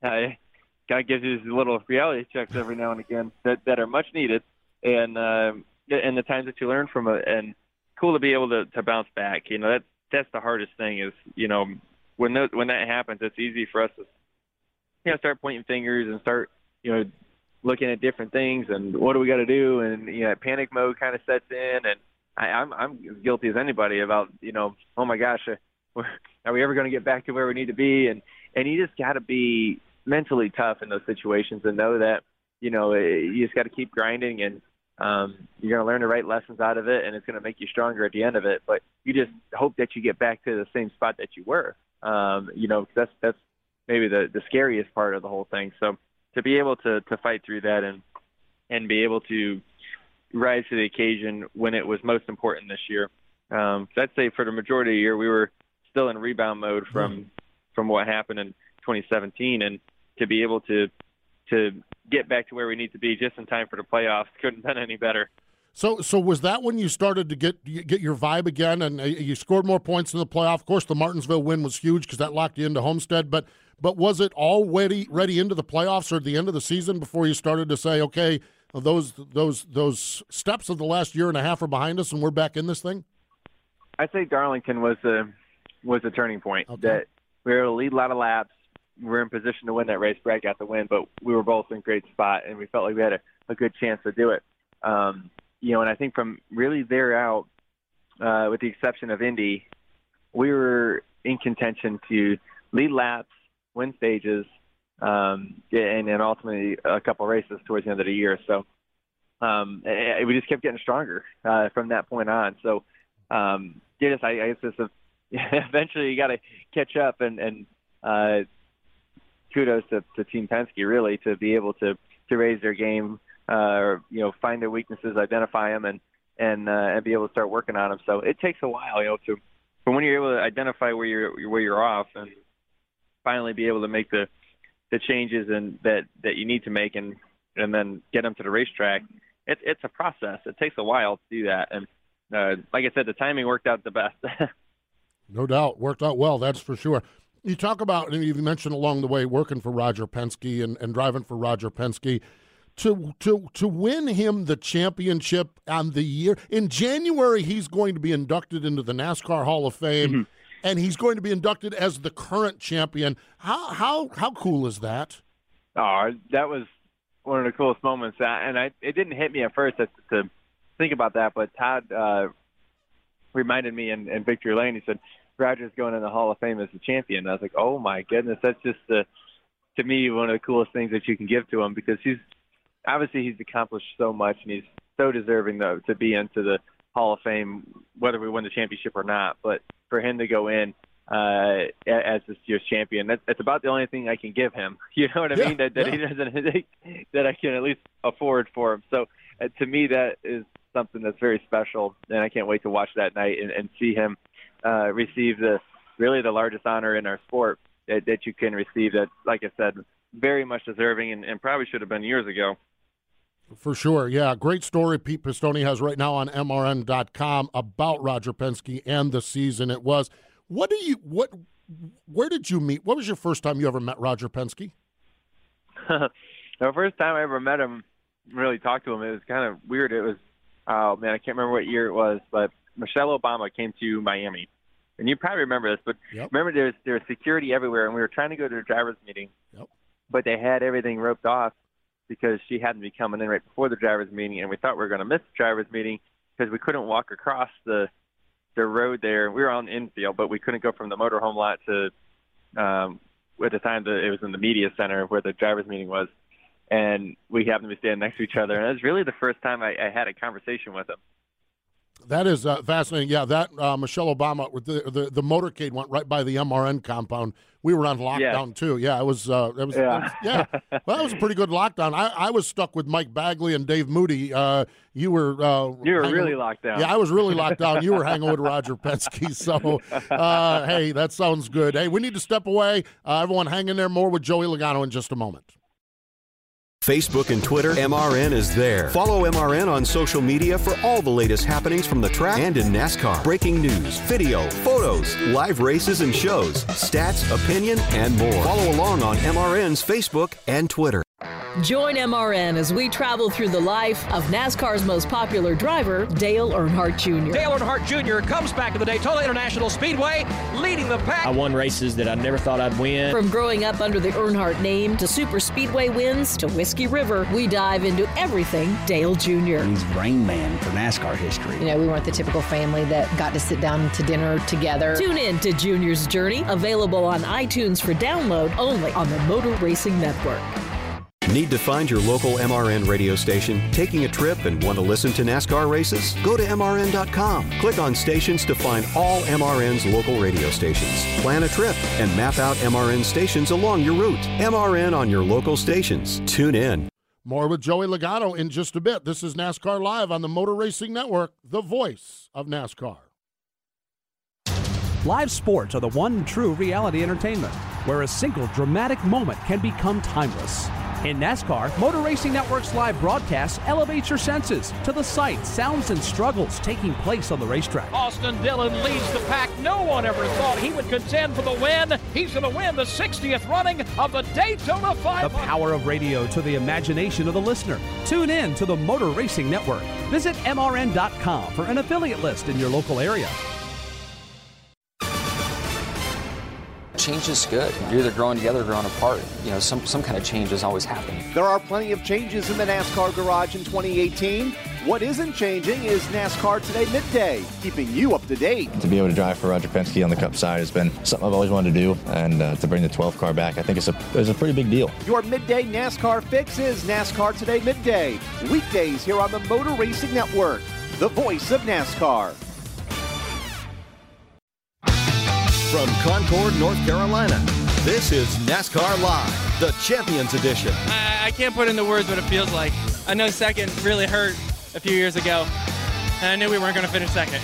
Uh, kind of gives you these little reality checks every now and again that that are much needed, and uh, and the times that you learn from it, and cool to be able to to bounce back. You know that that's the hardest thing is you know when that when that happens, it's easy for us to you know start pointing fingers and start you know looking at different things and what do we got to do, and you know panic mode kind of sets in, and I, I'm I'm as guilty as anybody about you know oh my gosh. Uh, are we ever going to get back to where we need to be? And and you just got to be mentally tough in those situations and know that you know you just got to keep grinding and um, you're going to learn the right lessons out of it and it's going to make you stronger at the end of it. But you just hope that you get back to the same spot that you were. Um, you know, that's that's maybe the the scariest part of the whole thing. So to be able to to fight through that and and be able to rise to the occasion when it was most important this year. Um, I'd say for the majority of the year we were still in rebound mode from mm. from what happened in 2017, and to be able to to get back to where we need to be just in time for the playoffs couldn't have been any better. So, so was that when you started to get get your vibe again, and uh, you scored more points in the playoff? Of course, the Martinsville win was huge because that locked you into Homestead. But, but was it already ready into the playoffs or at the end of the season before you started to say, okay, those those those steps of the last year and a half are behind us, and we're back in this thing? I'd say Darlington was the was the turning point. Okay. That we were able to lead a lot of laps. We were in position to win that race. Brad got the win, but we were both in great spot, and we felt like we had a, a good chance to do it. Um, you know, and I think from really there out, uh, with the exception of Indy, we were in contention to lead laps, win stages, um, and ultimately a couple races towards the end of the year. So um, we just kept getting stronger uh, from that point on. So um, I, I guess this eventually you got to catch up and and uh, kudos to, to Team Penske really to be able to to raise their game, uh, or you know find their weaknesses, identify them, and and uh, and be able to start working on them. So it takes a while, you know, to but when you're able to identify where you're where you're off and finally be able to make the the changes and that that you need to make and and then get them to the racetrack. it's it's a process. It takes a while to do that, and uh, like I said, the timing worked out the best. no doubt, worked out well. That's for sure. You talk about, and you mentioned along the way, working for Roger Penske and, and driving for Roger Penske. To, to to win him the championship on the year in January, he's going to be inducted into the NASCAR Hall of Fame. Mm-hmm and he's going to be inducted as the current champion. How how how cool is that? Oh, that was one of the coolest moments. And I it didn't hit me at first to, to think about that, but Todd uh, reminded me in, in Victory Lane. He said Roger's going in the Hall of Fame as the champion. And I was like, oh my goodness, that's just the to me one of the coolest things that you can give to him because he's obviously he's accomplished so much and he's so deserving though to be into the Hall of Fame, whether we win the championship or not. But for him to go in uh, as this year's champion, that, that's about the only thing I can give him. You know what I yeah, mean? That, that yeah. he doesn't that I can at least afford for him. So uh, to me, that is something that's very special, and I can't wait to watch that night and, and see him uh, receive the really the largest honor in our sport that, that you can receive. That, like I said, very much deserving, and, and probably should have been years ago. For sure. Yeah. Great story Pete Pistone has right now on MRN.com about Roger Penske and the season it was. What do you, what, where did you meet? What was your first time you ever met Roger Penske? the first time I ever met him, really talked to him, it was kind of weird. It was, oh man, I can't remember what year it was, but Michelle Obama came to Miami. And you probably remember this, but yep. remember there's there's security everywhere, and we were trying to go to a driver's meeting, yep. but they had everything roped off because she hadn't be coming in right before the drivers' meeting, and we thought we were going to miss the drivers' meeting because we couldn't walk across the the road there. We were on infield, but we couldn't go from the motorhome lot to um, at the time the, it was in the media center where the drivers' meeting was, and we happened to be standing next to each other. And it was really the first time I, I had a conversation with him. That is uh, fascinating. Yeah, that uh, Michelle Obama, the, the the motorcade went right by the MRN compound. We were on lockdown too. Yeah, it was. Uh, it was. Yeah. Yeah. well, that was a pretty good lockdown. I, I was stuck with Mike Bagley and Dave Moody. Uh, you were. Uh, you were really locked down. Yeah, I was really locked down. You were hanging with Roger Penske. So, uh, hey, that sounds good. Hey, we need to step away. everyone, hang in there. More with Joey Logano in just a moment. Facebook and Twitter, MRN is there. Follow MRN on social media for all the latest happenings from the track and in NASCAR. Breaking news, video, photos, live races and shows, stats, opinion, and more. Follow along on MRN's Facebook and Twitter. Join MRN as we travel through the life of NASCAR's most popular driver, Dale Earnhardt Jr. Dale Earnhardt Jr. comes back to the Daytona International Speedway, leading the pack. I won races that I never thought I'd win. From growing up under the Earnhardt name to super speedway wins to Whiskey River, we dive into everything Dale Jr. He's brain Man for NASCAR history. You know, we weren't the typical family that got to sit down to dinner together. Tune in to Junior's Journey, available on iTunes for download only on the Motor Racing Network. Need to find your local MRN radio station? Taking a trip and want to listen to NASCAR races? Go to MRN.com. Click on stations to find all MRN's local radio stations. Plan a trip and map out MRN stations along your route. MRN on your local stations. Tune in. More with Joey Logano in just a bit. This is NASCAR Live on the Motor Racing Network, the voice of NASCAR. Live sports are the one true reality entertainment where a single dramatic moment can become timeless. In NASCAR, Motor Racing Network's live broadcast elevates your senses to the sights, sounds, and struggles taking place on the racetrack. Austin Dillon leads the pack. No one ever thought he would contend for the win. He's going to win the 60th running of the Daytona 500. The power of radio to the imagination of the listener. Tune in to the Motor Racing Network. Visit MRN.com for an affiliate list in your local area. Change is good. You're either growing together or growing apart. You know, some, some kind of change is always happening. There are plenty of changes in the NASCAR garage in 2018. What isn't changing is NASCAR Today Midday, keeping you up to date. To be able to drive for Roger Penske on the Cup side has been something I've always wanted to do, and uh, to bring the 12 car back, I think it's a, it's a pretty big deal. Your midday NASCAR fix is NASCAR Today Midday. Weekdays here on the Motor Racing Network, the voice of NASCAR. From Concord, North Carolina, this is NASCAR Live, the Champions Edition. I, I can't put into words what it feels like. I know second really hurt a few years ago, and I knew we weren't going to finish second.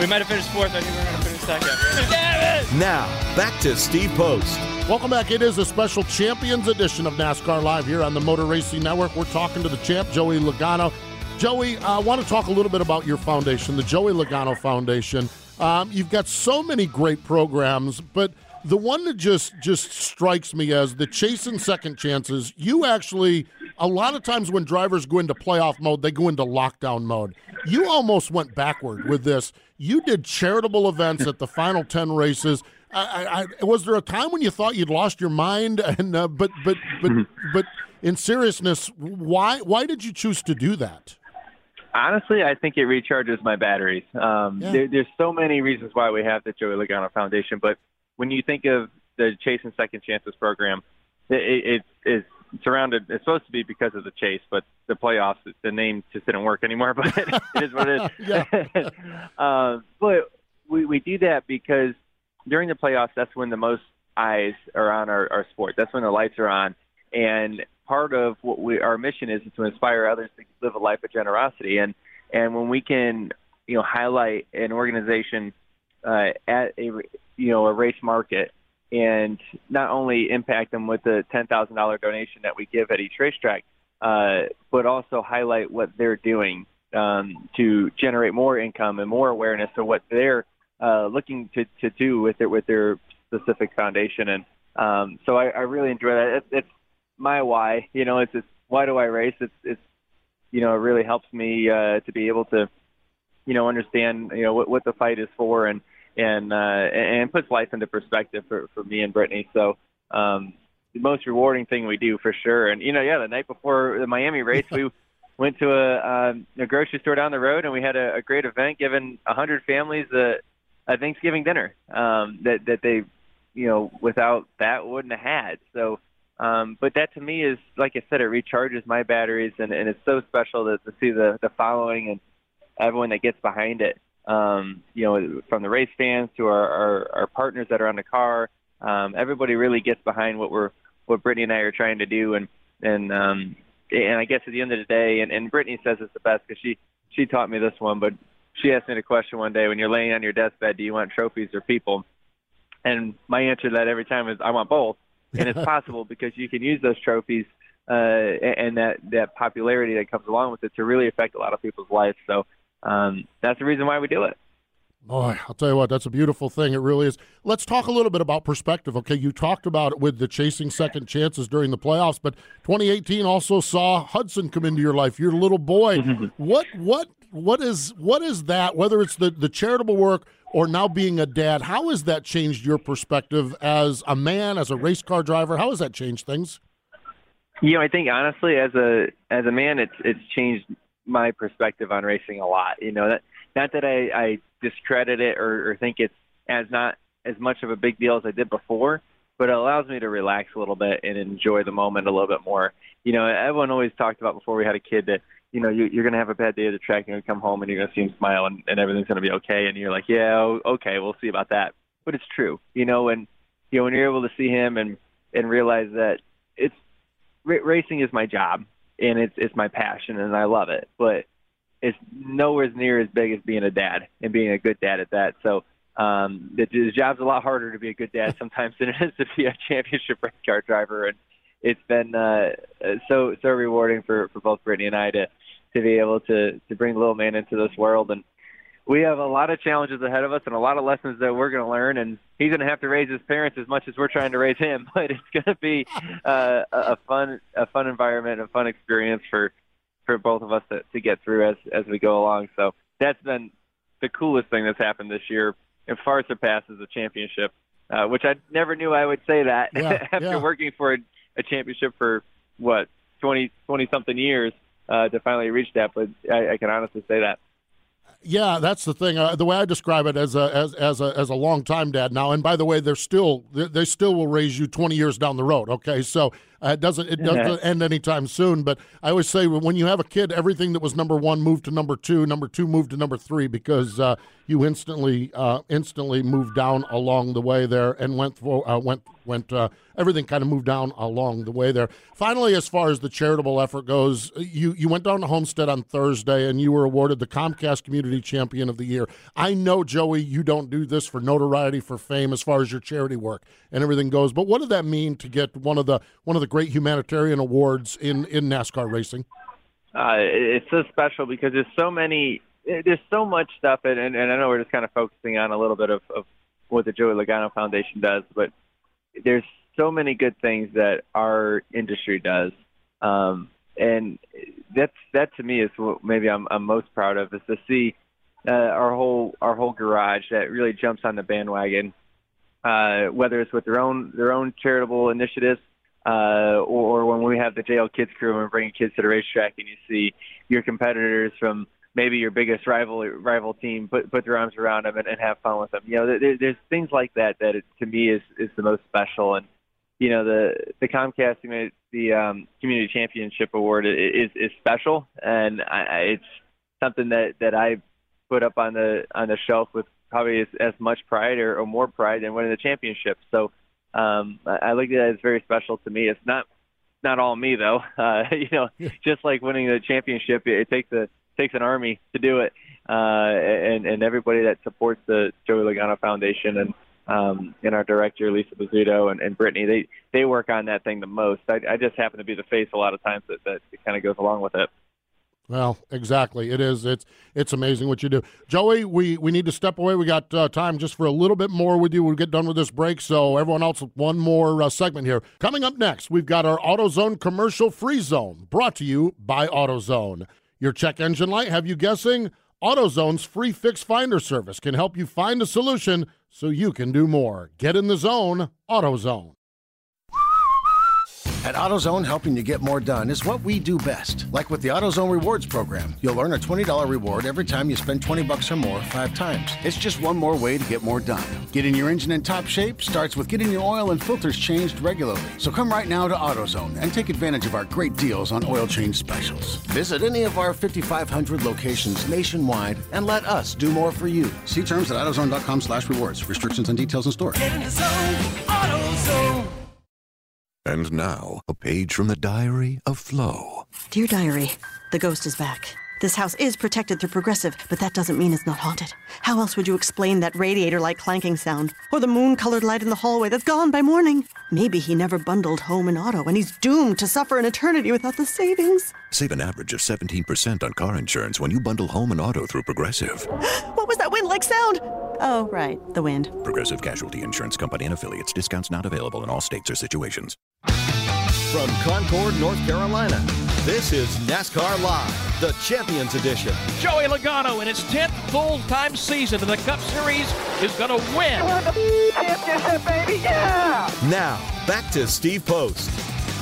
We might have finished fourth, I knew we weren't going to finish second. Damn it! Now, back to Steve Post. Welcome back. It is a special Champions edition of NASCAR Live here on the Motor Racing Network. We're talking to the champ, Joey Logano. Joey, I want to talk a little bit about your foundation, the Joey Logano Foundation. Um, you've got so many great programs, but the one that just just strikes me as the chasing second chances. You actually, a lot of times when drivers go into playoff mode, they go into lockdown mode. You almost went backward with this. You did charitable events at the final ten races. I, I, was there a time when you thought you'd lost your mind? And uh, but but but but in seriousness, why why did you choose to do that? Honestly, I think it recharges my batteries. Um, Yeah. there, there's so many reasons why we have the Joey Logano Foundation, but when you think of the Chase and Second Chances program, it, it, it's surrounded. It's supposed to be because of the chase, but the playoffs, the name just didn't work anymore. But it is what it is. um, but we we do that because during the playoffs, that's when the most eyes are on our, our sport. That's when the lights are on, and part of what we our mission is, is to inspire others to live a life of generosity. And and when we can, you know, highlight an organization uh, at a you know a race market and not only impact them with the ten thousand dollar donation that we give at each racetrack, uh, but also highlight what they're doing um, to generate more income and more awareness of what they're uh, looking to, to do with it with their specific foundation. And um, so I, I really enjoy that. It, it's my why. You know, it's, it's why do I race? It's it's you know it really helps me uh, to be able to you know understand you know what, what the fight is for and and uh, and puts life into perspective for for me and Brittany. So. Um, the most rewarding thing we do for sure. And you know, yeah, the night before the Miami race, we went to a, um, a grocery store down the road, and we had a, a great event, giving a hundred families a, a Thanksgiving dinner um, that that they, you know, without that wouldn't have had. So, um, but that to me is, like I said, it recharges my batteries, and, and it's so special to, to see the the following and everyone that gets behind it. Um, you know, from the race fans to our, our, our partners that are on the car, um, everybody really gets behind what we're what Brittany and I are trying to do, and and um, and I guess at the end of the day, and, and Brittany says it's the best because she she taught me this one, but she asked me the question one day when you're laying on your deathbed, do you want trophies or people? And my answer to that every time is I want both, and it's possible because you can use those trophies uh, and that that popularity that comes along with it to really affect a lot of people's lives. So um, that's the reason why we do it. Boy, I'll tell you what, that's a beautiful thing. It really is. Let's talk a little bit about perspective. Okay, you talked about it with the chasing second chances during the playoffs, but 2018 also saw Hudson come into your life, your little boy. what what what is what is that? Whether it's the the charitable work or now being a dad, how has that changed your perspective as a man, as a race car driver? How has that changed things? You know, I think honestly, as a as a man, it's it's changed my perspective on racing a lot. You know, that not that I, I discredit it or, or think it's as not as much of a big deal as I did before, but it allows me to relax a little bit and enjoy the moment a little bit more. You know, everyone always talked about before we had a kid that you know you, you're going to have a bad day at the track, and you come home and you're going to see him smile, and, and everything's going to be okay, and you're like, yeah, okay, we'll see about that. But it's true, you know, and you know when you're able to see him and and realize that it's ra- racing is my job and it's it's my passion and I love it, but it's nowhere near as big as being a dad and being a good dad at that. So um, the, the job's a lot harder to be a good dad sometimes than it is to be a championship race car driver, and it's been uh, so so rewarding for for both Brittany and I to to be able to to bring little man into this world. And we have a lot of challenges ahead of us and a lot of lessons that we're going to learn. And he's going to have to raise his parents as much as we're trying to raise him but it's going to be uh, a a fun a fun environment a fun experience for for both of us to, to get through as as we go along. So that's been the coolest thing that's happened this year. It far surpasses the championship uh, which I never knew I would say that Yeah, after yeah. working for a, a championship for what 20 20 something years uh, to finally reach that but I, I can honestly say that Yeah, that's the thing. Uh, the way I describe it as a as as a as a long time dad now, and by the way, they're still they, they still will raise you twenty years down the road. Okay, so uh, it doesn't it doesn't end anytime soon. But I always say when you have a kid, everything that was number one moved to number two, number two moved to number three because uh, you instantly uh, instantly moved down along the way there and went for uh, went went uh, everything kind of moved down along the way there. Finally, as far as the charitable effort goes, you you went down to Homestead on Thursday and you were awarded the Comcast Community Champion of the Year. I know Joey, you don't do this for notoriety for fame as far as your charity work and everything goes, but what did that mean to get one of the one of the great humanitarian awards in in NASCAR racing? uh, it's so special because there's so many, there's so much stuff, and, and, and I know we're just kind of focusing on a little bit of, of what the Joey Logano Foundation does, but there's so many good things that our industry does, um, and that's that to me is what maybe I'm, I'm most proud of is to see uh, our whole our whole garage that really jumps on the bandwagon, uh, whether it's with their own their own charitable initiatives uh, or when we have the JL Kids crew and we're bringing kids to the racetrack and you see your competitors from maybe your biggest rival rival team put put their arms around them and, and have fun with them. You know, there, there's things like that that it, to me is is the most special. And you know, the the Comcast you the um, Community Championship Award is is special, and I, it's something that that I put up on the on the shelf with probably as, as much pride or, or more pride than winning the championship. So um, I, I look at it as very special to me. It's not not all me though. Uh, you know, just like winning the championship, it, it takes a takes an army to do it, uh, and and everybody that supports the Joey Logano Foundation and um, and our director Lisa Bizzuto and, and Brittany, they they work on that thing the most. I, I just happen to be the face a lot of times that that kind of goes along with it. Well, exactly. It is. It's it's amazing what you do, Joey. We we need to step away. We got uh, time just for a little bit more with you. We'll get done with this break. So everyone else, one more uh, segment here. Coming up next, we've got our AutoZone commercial free zone, brought to you by AutoZone. Your check engine light have you guessing? AutoZone's free fix finder service can help you find a solution so you can do more. Get in the zone, AutoZone. At AutoZone, helping you get more done is what we do best. Like with the AutoZone Rewards program, you'll earn a $20 reward every time you spend 20 bucks or more five times. It's just one more way to get more done. Getting your engine in top shape starts with getting your oil and filters changed regularly. So come right now to AutoZone and take advantage of our great deals on oil change specials. Visit any of our 5,500 locations nationwide and let us do more for you. See terms at AutoZone.com slash rewards. Restrictions and details in store. And now, a page from the diary of Flo. Dear Diary, the ghost is back. This house is protected through Progressive, but that doesn't mean it's not haunted. How else would you explain that radiator like clanking sound? Or the moon colored light in the hallway that's gone by morning? Maybe he never bundled home and auto, and he's doomed to suffer an eternity without the savings. Save an average of 17% on car insurance when you bundle home and auto through Progressive. What was that wind like sound? Oh, right, the wind. Progressive Casualty Insurance Company and affiliates. Discounts not available in all states or situations. From Concord, North Carolina, this is NASCAR Live, the Champions Edition. Joey Logano in his 10th full-time season in the Cup Series is going to win. Championship, baby, yeah! Now, back to Steve Post.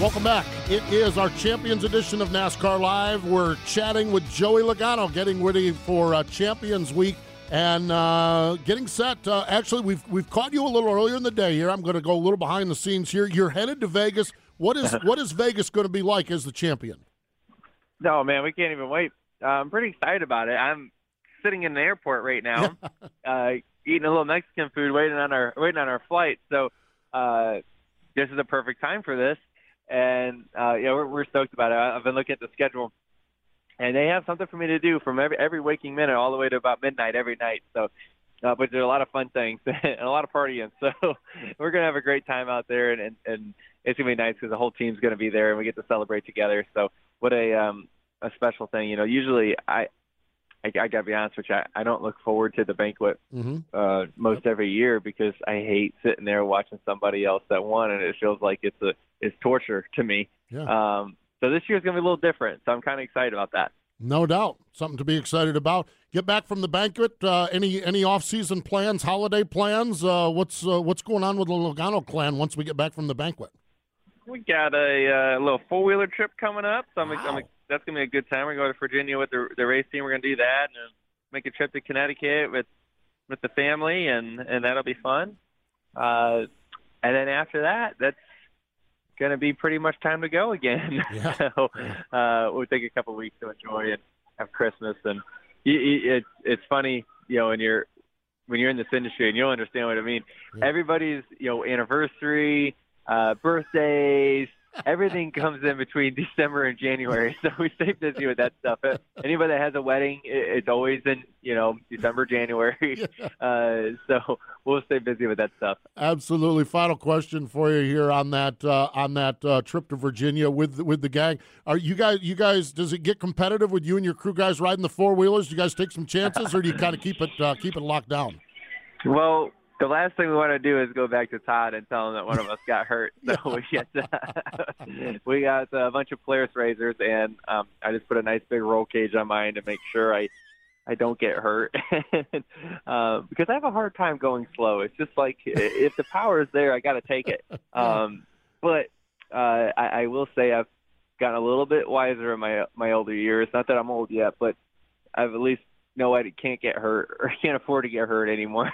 Welcome back. It is our Champions edition of NASCAR Live. We're chatting with Joey Logano, getting ready for uh, Champions Week and uh, getting set. Uh, actually, we've we've caught you a little earlier in the day here. I'm going to go a little behind the scenes here. You're headed to Vegas. What is what is Vegas going to be like as the champion? No, man, we can't even wait. Uh, I'm pretty excited about it. I'm sitting in the airport right now, uh, eating a little Mexican food, waiting on our waiting on our flight. So uh, this is a perfect time for this, and uh, you know we're, we're stoked about it. I've been looking at the schedule, and they have something for me to do from every every waking minute all the way to about midnight every night. So. Uh, but there's a lot of fun things and a lot of partying, so we're gonna have a great time out there, and and, and it's gonna be nice because the whole team's gonna be there, and we get to celebrate together. So what a um, a special thing. You know, usually I I, I gotta be honest with you, I, I don't look forward to the banquet mm-hmm. uh, most every year because I hate sitting there watching somebody else that won, and it feels like it's a it's torture to me. Yeah. Um, so this year's gonna be a little different. So I'm kind of excited about that. No doubt, something to be excited about. Get back from the banquet. Uh, any any off season plans, holiday plans? Uh, what's uh, what's going on with the Logano clan once we get back from the banquet? We got a uh, little four wheeler trip coming up, so I'm, I'm that's gonna be a good time. We're going to Virginia with the the race team. We're gonna do that and make a trip to Connecticut with with the family, and and that'll be fun. Uh, and then after that, that's gonna be pretty much time to go again. Yeah. so uh, we'll take a couple weeks to enjoy and have Christmas. And it's it's funny, you know, when you're when you're in this industry and you'll understand what I mean. Everybody's you know anniversary, uh, birthdays, everything comes in between December and January, so we stay busy with that stuff. Uh, Anybody that has a wedding, it's always in you know December, January. Uh, so we'll stay busy with that stuff. Absolutely. Final question for you here on that uh, on that uh, trip to Virginia with with the gang. Are you guys you guys? Does it get competitive with you and your crew guys riding the four wheelers? Do you guys take some chances, or do you kind of keep it uh, keep it locked down? Well, the last thing we want to do is go back to Todd and tell him that one of us got hurt. So we get we got a bunch of Polaris razors, and um, I just put a nice big roll cage on mine to make sure I I don't get hurt uh, because I have a hard time going slow. It's just like if the power is there, I got to take it. Um, but uh, I, I will say I've gotten a little bit wiser in my my older years. Not that I'm old yet, but I've at least know I can't get hurt or can't afford to get hurt anymore.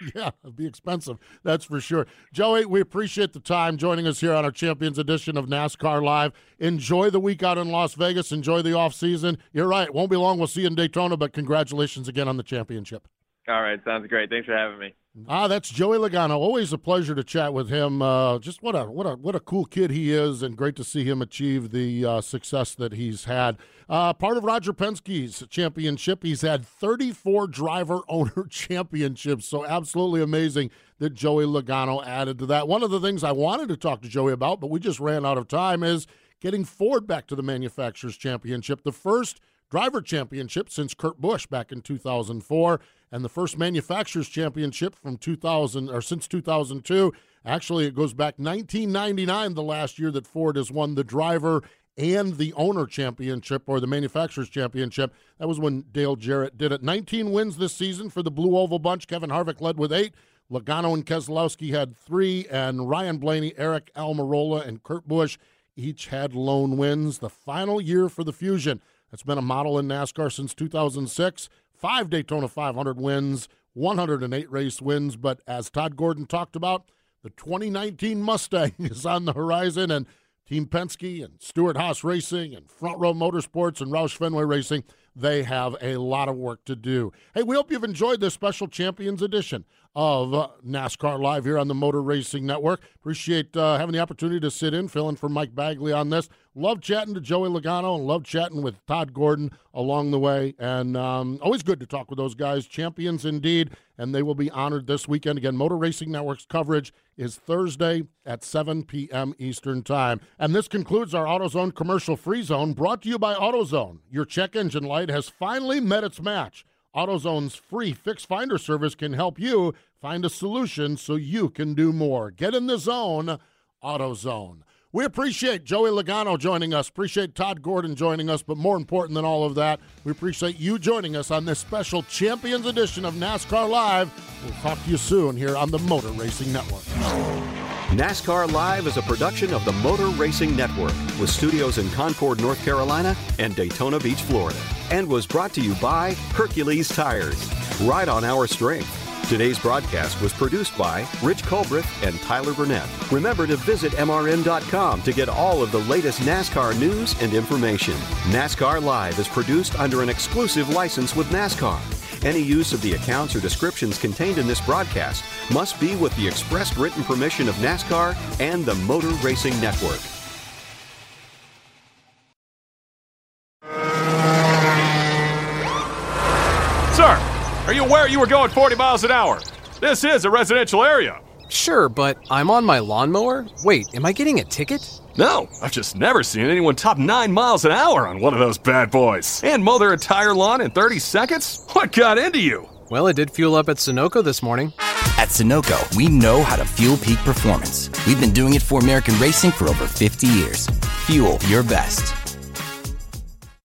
yeah, it'd be expensive. That's for sure. Joey, we appreciate the time joining us here on our Champions Edition of NASCAR Live. Enjoy the week out in Las Vegas. Enjoy the off season. You're right. Won't be long. We'll see you in Daytona, but congratulations again on the championship. All right, sounds great. Thanks for having me. Ah, that's Joey Logano. Always a pleasure to chat with him. Uh, just what a what a what a cool kid he is, and great to see him achieve the uh, success that he's had. Uh, part of Roger Penske's championship, he's had 34 driver owner championships. So absolutely amazing that Joey Logano added to that. One of the things I wanted to talk to Joey about, but we just ran out of time, is getting Ford back to the manufacturers championship. The first driver championship since Kurt Busch back in 2004 and the first manufacturers championship from 2000 or since 2002 actually it goes back 1999 the last year that Ford has won the driver and the owner championship or the manufacturers championship. That was when Dale Jarrett did it. 19 wins this season for the Blue Oval bunch. Kevin Harvick led with 8 Logano and Keselowski had 3 and Ryan Blaney Aric Almirola and Kurt Busch each had lone wins. The final year for the Fusion. That's been a model in NASCAR since 2006. Five Daytona 500 wins, 108 race wins. But as Todd Gordon talked about, the 2019 Mustang is on the horizon, and Team Penske and Stewart Haas Racing and Front Row Motorsports and Roush Fenway Racing, they have a lot of work to do. Hey, we hope you've enjoyed this special Champions edition of uh, NASCAR Live here on the Motor Racing Network. Appreciate uh, having the opportunity to sit in, fill in for Mike Bagley on this. Love chatting to Joey Logano and love chatting with Todd Gordon along the way. And um, always good to talk with those guys. Champions indeed. And they will be honored this weekend. Again, Motor Racing Network's coverage is Thursday at 7 p.m. Eastern Time. And this concludes our AutoZone commercial free zone brought to you by AutoZone. Your check engine light has finally met its match. AutoZone's free fix finder service can help you find a solution so you can do more. Get in the zone, AutoZone. We appreciate Joey Logano joining us. Appreciate Todd Gordon joining us. But more important than all of that, we appreciate you joining us on this special Champions edition of NASCAR Live. We'll talk to you soon here on the Motor Racing Network. NASCAR Live is a production of the Motor Racing Network with studios in Concord, North Carolina and Daytona Beach, Florida, and was brought to you by Hercules Tires. Ride on our strength. Today's broadcast was produced by Rich Colbreth and Tyler Burnett. Remember to visit MRN.com to get all of the latest NASCAR news and information. NASCAR Live is produced under an exclusive license with NASCAR. Any use of the accounts or descriptions contained in this broadcast must be with the express written permission of NASCAR and the Motor Racing Network. Sir, are you aware you were going 40 miles an hour? This is a residential area. Sure, but I'm on my lawnmower? Wait, am I getting a ticket? No, I've just never seen anyone top 9 miles an hour on one of those bad boys. And mow their entire lawn in 30 seconds? What got into you? Well, it did fuel up at Sunoco this morning. At Sunoco, we know how to fuel peak performance. We've been doing it for American racing for over 50 years. Fuel your best.